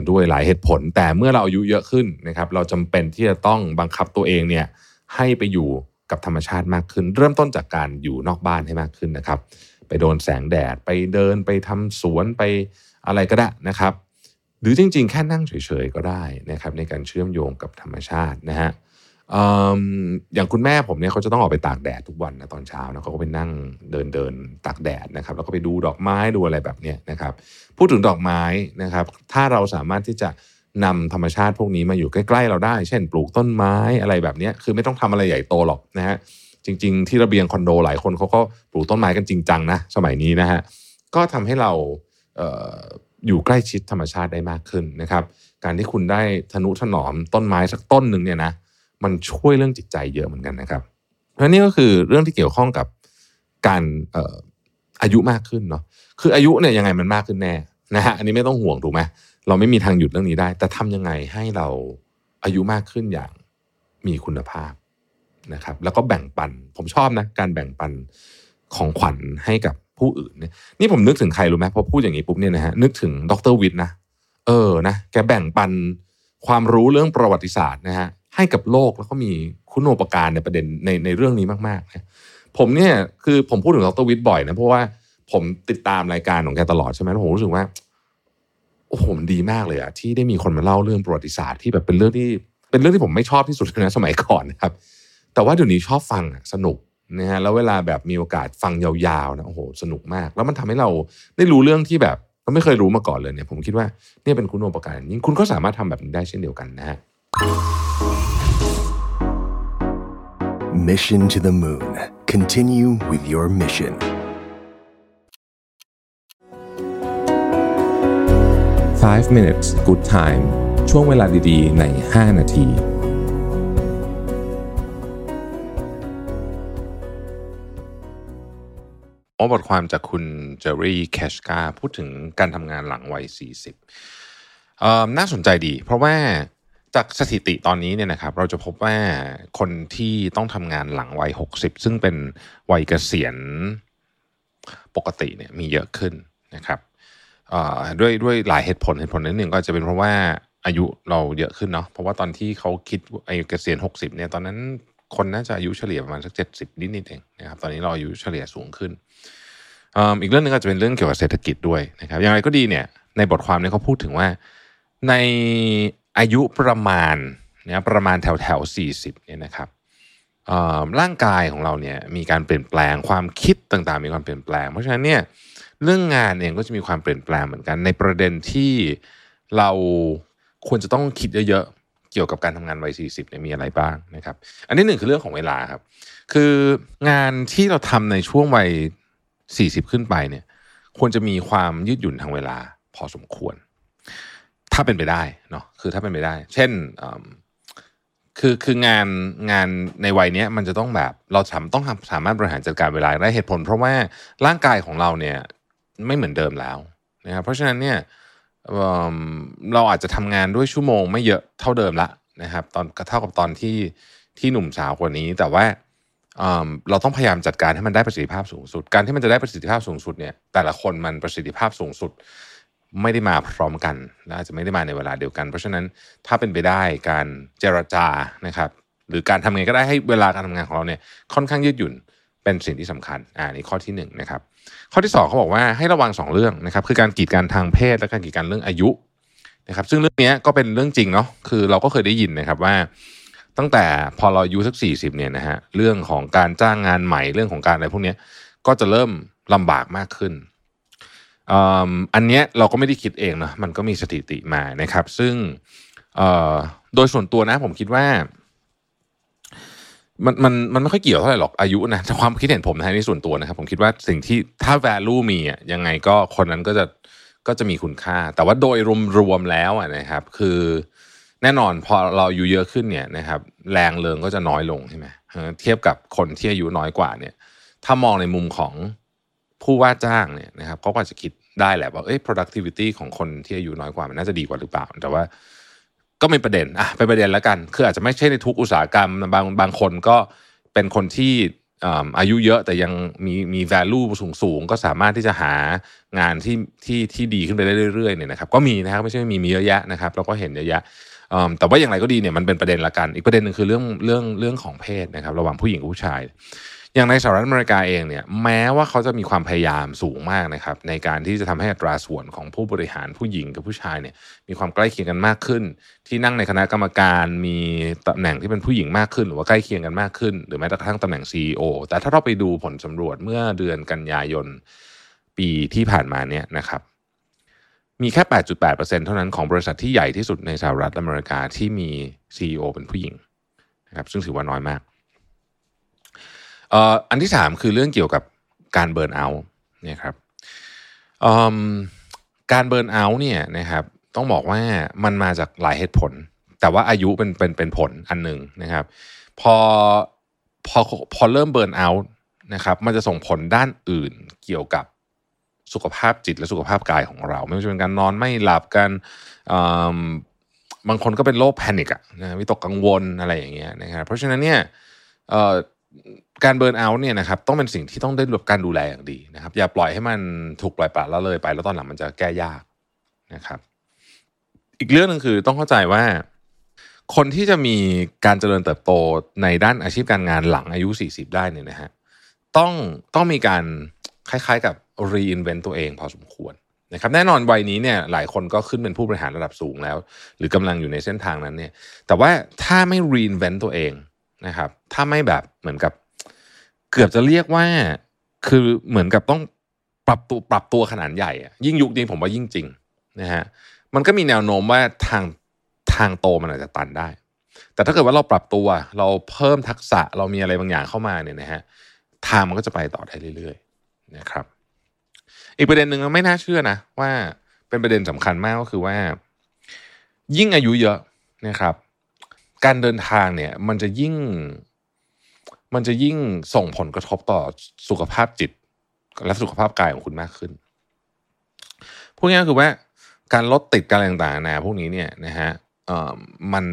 ด้วยหลายเหตุผล แต่เมื่อเราอายุเยอะขึ้นนะครับ เราจำเป็นที่จะต้องบังคับตัวเองเนี่ยให้ไปอยู่ กับธรรมชาติมากขึ้น เริ่มต้นจากการอยู่นอกบ้านให้มากขึ้นนะครับ ไปโดนแสงแดดไปเดินไปทำสวนไปอะไรก็ได้นะครับ หรือจริงๆ แค่นั่งเฉยๆก็ได้นะครับ ในการเชื่อมโยงกับธรรมชาตินะฮะอย่างคุณแม่ผมเนี่ยเขาจะต้องออกไปตากแดดทุกวันนะตอนเช้านะเขาก็ไปนั่งเดินเดินตากแดดนะครับ แล้วก็ไปดูดอกไม้ดูอะไรแบบนี้นะครับ พูดถึงดอกไม้นะครับ ถ้าเราสามารถที่จะ นำธรรมชาติพวกนี้มาอยู่ใกล้ๆเราได้ เช่น ปลูกต้นไม้อะไรแบบนี้คือไม่ต้องทำอะไรใหญ่โตหรอกนะฮะจริง ๆ ที่ระเบียงคอนโดหลายคนเขาก็ปลูกต้นไม้กันจริงจังนะสมัยนี้นะฮะก็ทำให้เราเอออยู่ใกล้ชิดธรรมชาติได้มากขึ้นนะครับ การที่คุณได้ทนุถนอมต้นไม้สักต้นหนึ่งเนี่ยนะมันช่วยเรื่องจิตใจเยอะเหมือนกันนะครับและนี่ก็คือเรื่องที่เกี่ยวข้องกับการอออายุมากขึ้นเนาะคืออายุเนี่ยยังไงมันมากขึ้นแน่นะฮะอันนี้ไม่ต้องห่วงถูกไหม เราไม่มีทางหยุดเรื่องนี้ได้ แต่ทำยังไงให้เราอายุมากขึ้นอย่างมีคุณภาพนะครับ แล้วก็แบ่งปัน ผมชอบนะการแบ่งปันของขวัญให้กับผู้อื่นเนี่ยนี่ผมนึกถึงใครรู้ไหมพอพูดอย่างนี้ปุ๊บเนี่ยนะฮะนึกถึงดรวิทย์นะเออนะแกแบ่งปันความรู้เรื่องประวัติศาสตร์นะฮะให้กับโลกแล้วก็มีคุณูปการในประเด็นในในเรื่องนี้มากๆนะผมเนี่ยคือผมพูดถึงดรวิทย์บ่อยนะเพราะว่าผมติดตามรายการของแกตลอดใช่ไหมแล้วผมรู้สึกว่า โอ้โหมันดีมากเลยอะที่ได้มีคนมาเล่าเรื่องประวัติศาสตร์ที่แบบเป็นเรื่องที่เป็นเรื่องที่ผมไม่ชอบที่สุดนะสมัยก่อนนะครับ แต่ว่าเดี๋ยวนี้ชอบฟังสนุกนะฮะแล้วเวลาแบบมีโอกาสฟังยาวๆนะโอ้โหสนุกมาก แล้วมันทำให้เราได้รู้เรื่องที่แบบเราไม่เคยรู้มาก่อนเลยเนี่ย ผมคิดว่าเนี่ยเป็นคุณโอปการยิ่งคุณก็สามารถทำแบบนี้ได้เช่นเดียวกันนะฮะ Mission to the Moon. Continue with your mission. 5 minutes good time ช่วงเวลาดีๆ ใน 5 นาทีอ๋อบทความจากคุณเจอรี่แคชกาพูดถึงการทำงานหลังวัย 40 น่าสนใจดี เพราะว่าจากสถิติตอนนี้เนี่ยนะครับ เราจะพบว่าคนที่ต้องทำงานหลังวัย 60 ซึ่งเป็นวัยเกษียณปกติเนี่ยมีเยอะขึ้นนะครับ ด้วยด้วยหลายเหตุผลเหตุผลนึงหนึ่งก็จะเป็นเพราะว่าอายุเราเยอะขึ้นเนาะเพราะว่าตอนที่เขาคิดอายุเกษียณ60เนี่ยตอนนั้นคนน่าจะอายุเฉลี่ยประมาณสัก70นิดนิดเองนะครับตอนนี้เราอายุเฉลี่ยสูงขึ้นอีกเรื่องนึงก็จะเป็นเรื่องเกี่ยวกับเศรษฐกิจด้วยนะครับอย่างไรก็ดีเนี่ยในบทความนี้เขาพูดถึงว่าในอายุประมาณเนี่ยประมาณแถวแถวสี่สิบเนี่ยนะครับร่างกายของเราเนี่ยมีการเปลี่ยนแปลงความคิดต่างๆ มีความเปลี่ยนแปลง เพราะฉะนั้นเนี่ย เรื่องงานเองก็จะมีความเปลี่ยนแปลงเหมือนกัน ในประเด็นที่เราควรจะต้องคิดเยอะๆ เกี่ยวกับการทำงานวัย40เนี่ยมีอะไรบ้างนะครับ อันที่หนึ่งคือเรื่องของเวลาครับ คืองานที่เราทำในช่วงวัย40ขึ้นไปเนี่ย ควรจะมีความยืดหยุ่นทางเวลาพอสมควร ถ้าเป็นไปได้เนาะคือถ้าเป็นไปได้ เช่นคือคืองานงานในวัยเนี้ยมันจะต้องแบบเราสามต้องสามารถบริหารจัดการเวลาได้เหตุผล เพราะว่าร่างกายของเราเนี่ย ไม่เหมือนเดิมแล้วนะครับเพราะฉะนั้นเนี่ยเราอาจจะทำงานด้วยชั่วโมงไม่เยอะเท่าเดิมละนะครับตอนเท่ากับตอนที่ที่หนุ่มสาวกว่านี้ แต่ว่าเราต้องพยายามจัดการให้มันได้ประสิทธิภาพสูงสุด การที่มันจะได้ประสิทธิภาพสูงสุดเนี่ยแต่ละคนมันประสิทธิภาพสูงสุด ไม่ได้มาพร้อมกันและอาจจะไม่ได้มาในเวลาเดียวกัน เพราะฉะนั้นถ้าเป็นไปได้การเจรจานะครับหรือการทำไงก็ได้ให้เวลาการทำงานของเราเนี่ยค่อนข้างยืดหยุ่นเป็นสิ่งที่สำคัญอ่านี่ข้อที่หนึ่งนะครับ ข้อที่สองเขาบอกว่าให้ระวังสองเรื่องนะครับคือการกีดกันทางเพศและการกีดกันเรื่องอายุนะครับซึ่งเรื่องนี้ก็เป็นเรื่องจริงเนาะคือเราก็เคยได้ยินนะครับว่า ตั้งแต่พอเราอายุสักสี่สิบเนี่ยนะฮะเรื่องของการจ้างงานใหม่เรื่องของการอะไรพวกนี้ก็จะเริ่มลำบากมากขึ้นอันเนี้ยเราก็ไม่ได้คิดเองนะมันก็มีสถิติมานะครับ ซึ่งโดยส่วนตัวนะผมคิดว่า มันมันมันไม่ค่อยเกี่ยวเท่าไหร่หรอกอายุนะแต่ความคิดเห็นผมนะนี่ส่วนตัวนะครับ ผมคิดว่าสิ่งที่ถ้า value มีอะยังไงก็คนนั้นก็จะก็จะมีคุณค่า แต่ว่าโดยรวมๆแล้วอะนะครับ คือแน่นอนพอเราอายุเยอะขึ้นเนี่ยนะครับ แรงเริงก็จะน้อยลงใช่ไหมเทียบกับคนที่อายุน้อยกว่าเนี่ย ถ้ามองในมุมของผู้ว่าจ้างเนี่ยนะครับเขาก็จจะคิดได้แหละว่าเอ้ย productivity ของคนที่อายุน้อยกว่ามันน่าจะดีกว่าหรือเปล่า แต่ว่า ก็เป็นประเด็นอะเป็นประเด็นแล้วกัน คืออาจจะไม่ใช่ในทุกอุตสาหกรรมบางบางคนก็เป็นคนที่อ่าอายุเยอะแต่ยังมีมี value สูงสูงก็สามารถที่จะหางานที่ที่ที่ดีขึ้นไปได้เรื่อยๆเนี่ยนะครับก็มีนะครับไม่ใช่ไม่มีมีเยอะแยะนะครับเราก็เห็นเยอะแยะอืมแต่ว่าอย่างไรก็ดีเนี่ยมันเป็นประเด็นละกัน อีกประเด็นหนึ่งคือเรื่องเรื่องเรื่องของเพศนะครับ ระหว่างผู้หญิงกับผู้ชาย อย่างในสหรัฐอเมริกาเองเนี่ยแม้ว่าเขาจะมีความพยายามสูงมากนะครับในการที่จะทำให้อัตราส่วนของผู้บริหารผู้หญิงกับผู้ชายเนี่ยมีความใกล้เคียงกันมากขึ้น ที่นั่งในคณะกรรมการมีตำแหน่งที่เป็นผู้หญิงมากขึ้น หรือว่าใกล้เคียงกันมากขึ้น หรือแม้กระทั่งตำแหน่ง CEO แต่ถ้าเราไปดูผลสำรวจเมื่อเดือนกันยายนปีที่ผ่านมาเนี่ยนะครับมีแค่ 8.8%เท่านั้นของบริษัทที่ใหญ่ที่สุดในสหรัฐอเมริกาที่มี CEO เป็นผู้หญิงนะครับซึ่งถือว่าน้อยมาก อันที่สามคือเรื่องเกี่ยวกับการเบิร์นเอาท์เนี่ยครับการเบิร์นเอาท์เนี่ยนะครับต้องบอกว่ามันมาจากหลายเหตุผล แต่ว่าอายุเป็นเป็นเป็นผลอันหนึ่งนะครับ พอพอพอเริ่มเบิร์นเอาท์นะครับมันจะส่งผลด้านอื่นเกี่ยวกับสุขภาพจิตและสุขภาพกายของเรา ไม่ว่าจะเป็นการนอนไม่หลับกันบางคนก็เป็นโรคแพนิคอะนะวิตกกังวลอะไรอย่างเงี้ยนะครับเพราะฉะนั้นเนี่ย การเบิร์นเอาท์เนี่ยนะครับต้องเป็นสิ่งที่ต้องได้รับการดูแลอย่างดีนะครับ อย่าปล่อยให้มันถูกปล่อยปละละเลยไป แล้วตอนหลังมันจะแก้ยากนะครับ อีกเรื่องหนึ่งคือต้องเข้าใจว่า คนที่จะมีการเจริญเติบโตในด้านอาชีพการงานหลังอายุ 40 ได้เนี่ยนะฮะต้องต้องมีการคล้ายๆกับ reinvent ตัวเองพอสมควรนะครับแน่นอนวัยนี้เนี่ยหลายคนก็ขึ้นเป็นผู้บริหารระดับสูงแล้ว หรือกำลังอยู่ในเส้นทางนั้นเนี่ยแต่ว่าถ้าไม่ reinvent ตัวเองนะครับถ้าไม่แบบเหมือนกับ เกือบจะเรียกว่าคือเหมือนกับต้องปรับตัวปรับตัวขนาดใหญ่ ยิ่งยุคนี้ผมว่ายิ่งจริงนะฮะมันก็มีแนวโน้มว่าทางทางโตมันอาจจะตันได้ แต่ถ้าเกิดว่าเราปรับตัวเราเพิ่มทักษะเรามีอะไรบางอย่างเข้ามาเนี่ยนะฮะทางมันก็จะไปต่อได้เรื่อยๆนะครับ อีกประเด็นหนึ่งไม่น่าเชื่อนะว่าเป็นประเด็นสำคัญมากก็คือว่า ยิ่งอายุเยอะนะครับ การเดินทางเนี่ยมันจะยิ่ง มันจะยิ่งส่งผลกระทบต่อสุขภาพจิต และสุขภาพกายของคุณมากขึ้นพวกนี้คือว่าการลดติดการอะไรต่างๆนานาพวกนี้เนี่ยนะฮะเอ่อมัน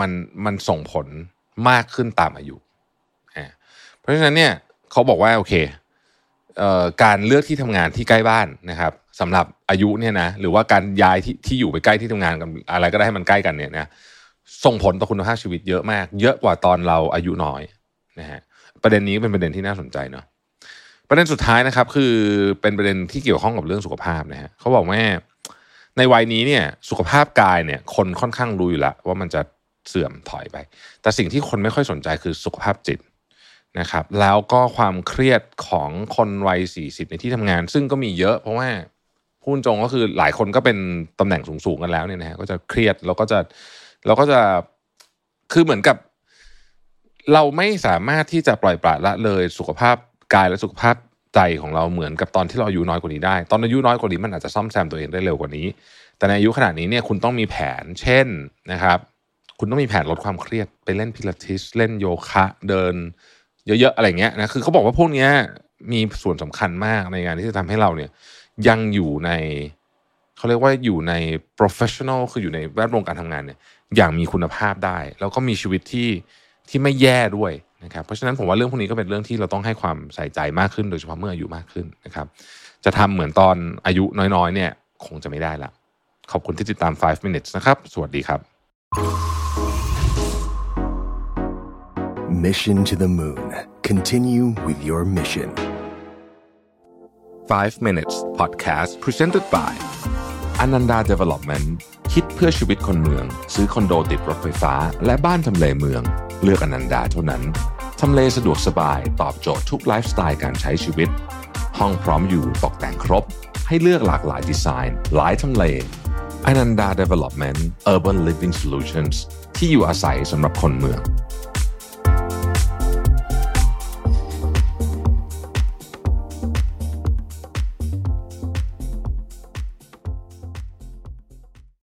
มันมันส่งผลมากขึ้นตามอายุอ่าเพราะฉะนั้นเนี่ยเขาบอกว่าโอเคเอ่อการเลือกที่ทำงานที่ใกล้บ้านนะครับสำหรับอายุเนี่ยนะหรือว่าการย้ายที่ที่อยู่ไปใกล้ที่ทำงานกันอะไรก็ได้ให้มันใกล้กันเนี่ยนะส่งผลต่อคุณภาพชีวิตเยอะมาก เยอะกว่าตอนเราอายุน้อย นะฮะประเด็นนี้เป็นประเด็นที่น่าสนใจเนาะประเด็นสุดท้ายนะครับ คือเป็นประเด็นที่เกี่ยวข้องกับเรื่องสุขภาพนะฮะเขาบอกว่าในวัยนี้เนี่ยสุขภาพกายเนี่ย คนค่อนข้างรู้อยู่ล้วว่ามันจะเสื่อมถอยไป แต่สิ่งที่คนไม่ค่อยสนใจคือสุขภาพจิตนะครับ แล้วก็ความเครียดของคนวัย40 ในที่ทำงาน ซึ่งก็มีเยอะเพราะว่าพูดตรงก็คือหลายคนก็เป็นตำแหน่งสูงๆกันแล้วเนี่ยนะฮะก็จะเครียดแล้วก็จะเราก็จะคือเหมือนกับ เราไม่สามารถที่จะปล่อยปละละเลยสุขภาพกายและสุขภาพใจของเราเหมือนกับตอนที่เราอายุน้อยกว่านี้ได้ ตอนอายุน้อยกว่านี้มันอาจจะซ่อมแซมตัวเองได้เร็วกว่านี้ แต่ในอายุขนาดนี้เนี่ยคุณต้องมีแผน เช่นนะครับ คุณต้องมีแผนลดความเครียดไปเล่นพิลาทิสเล่นโยคะเดิน เยอะๆอะไรเงี้ยนะคือเขาบอกว่าพวกนี้มีส่วนสำคัญมากในการที่จะทำให้เราเนี่ยยังอยู่ในเขาเรียกว่าอยู่ใน professional คืออยู่ในแวดวงการทำงานเนี่ยอย่างมีคุณภาพได้ แล้วก็มีชีวิตที่ ที่ไม่แย่ด้วยนะครับเพราะฉะนั้นผมว่าเรื่องพวกนี้ก็เป็นเรื่องที่เราต้องให้ความใส่ใจมากขึ้น โดยเฉพาะเมื่ออายุมากขึ้นนะครับ จะทำเหมือนตอนอายุน้อยๆ เนี่ย คงจะไม่ได้ละขอบคุณที่ติดตาม 5 minutes นะครับ สวัสดีครับ Mission to the Moon. Continue with your mission. 5 minutes podcast presented by Ananda Development คิดเพื่อชีวิตคนเมือง ซื้อคอนโดติดรถไฟฟ้า และบ้านทำเลเมือง เลือกอนันดาเท่านั้น ทำเลสะดวกสบายตอบโจทย์ทุกไลฟ์สไตล์การใช้ชีวิต ห้องพร้อมอยู่ตกแต่งครบ ให้เลือกหลากหลายดีไซน์ หลายทำเลอนันดา Development Urban Living Solutions ที่อยู่อาศัยสำหรับคนเมือง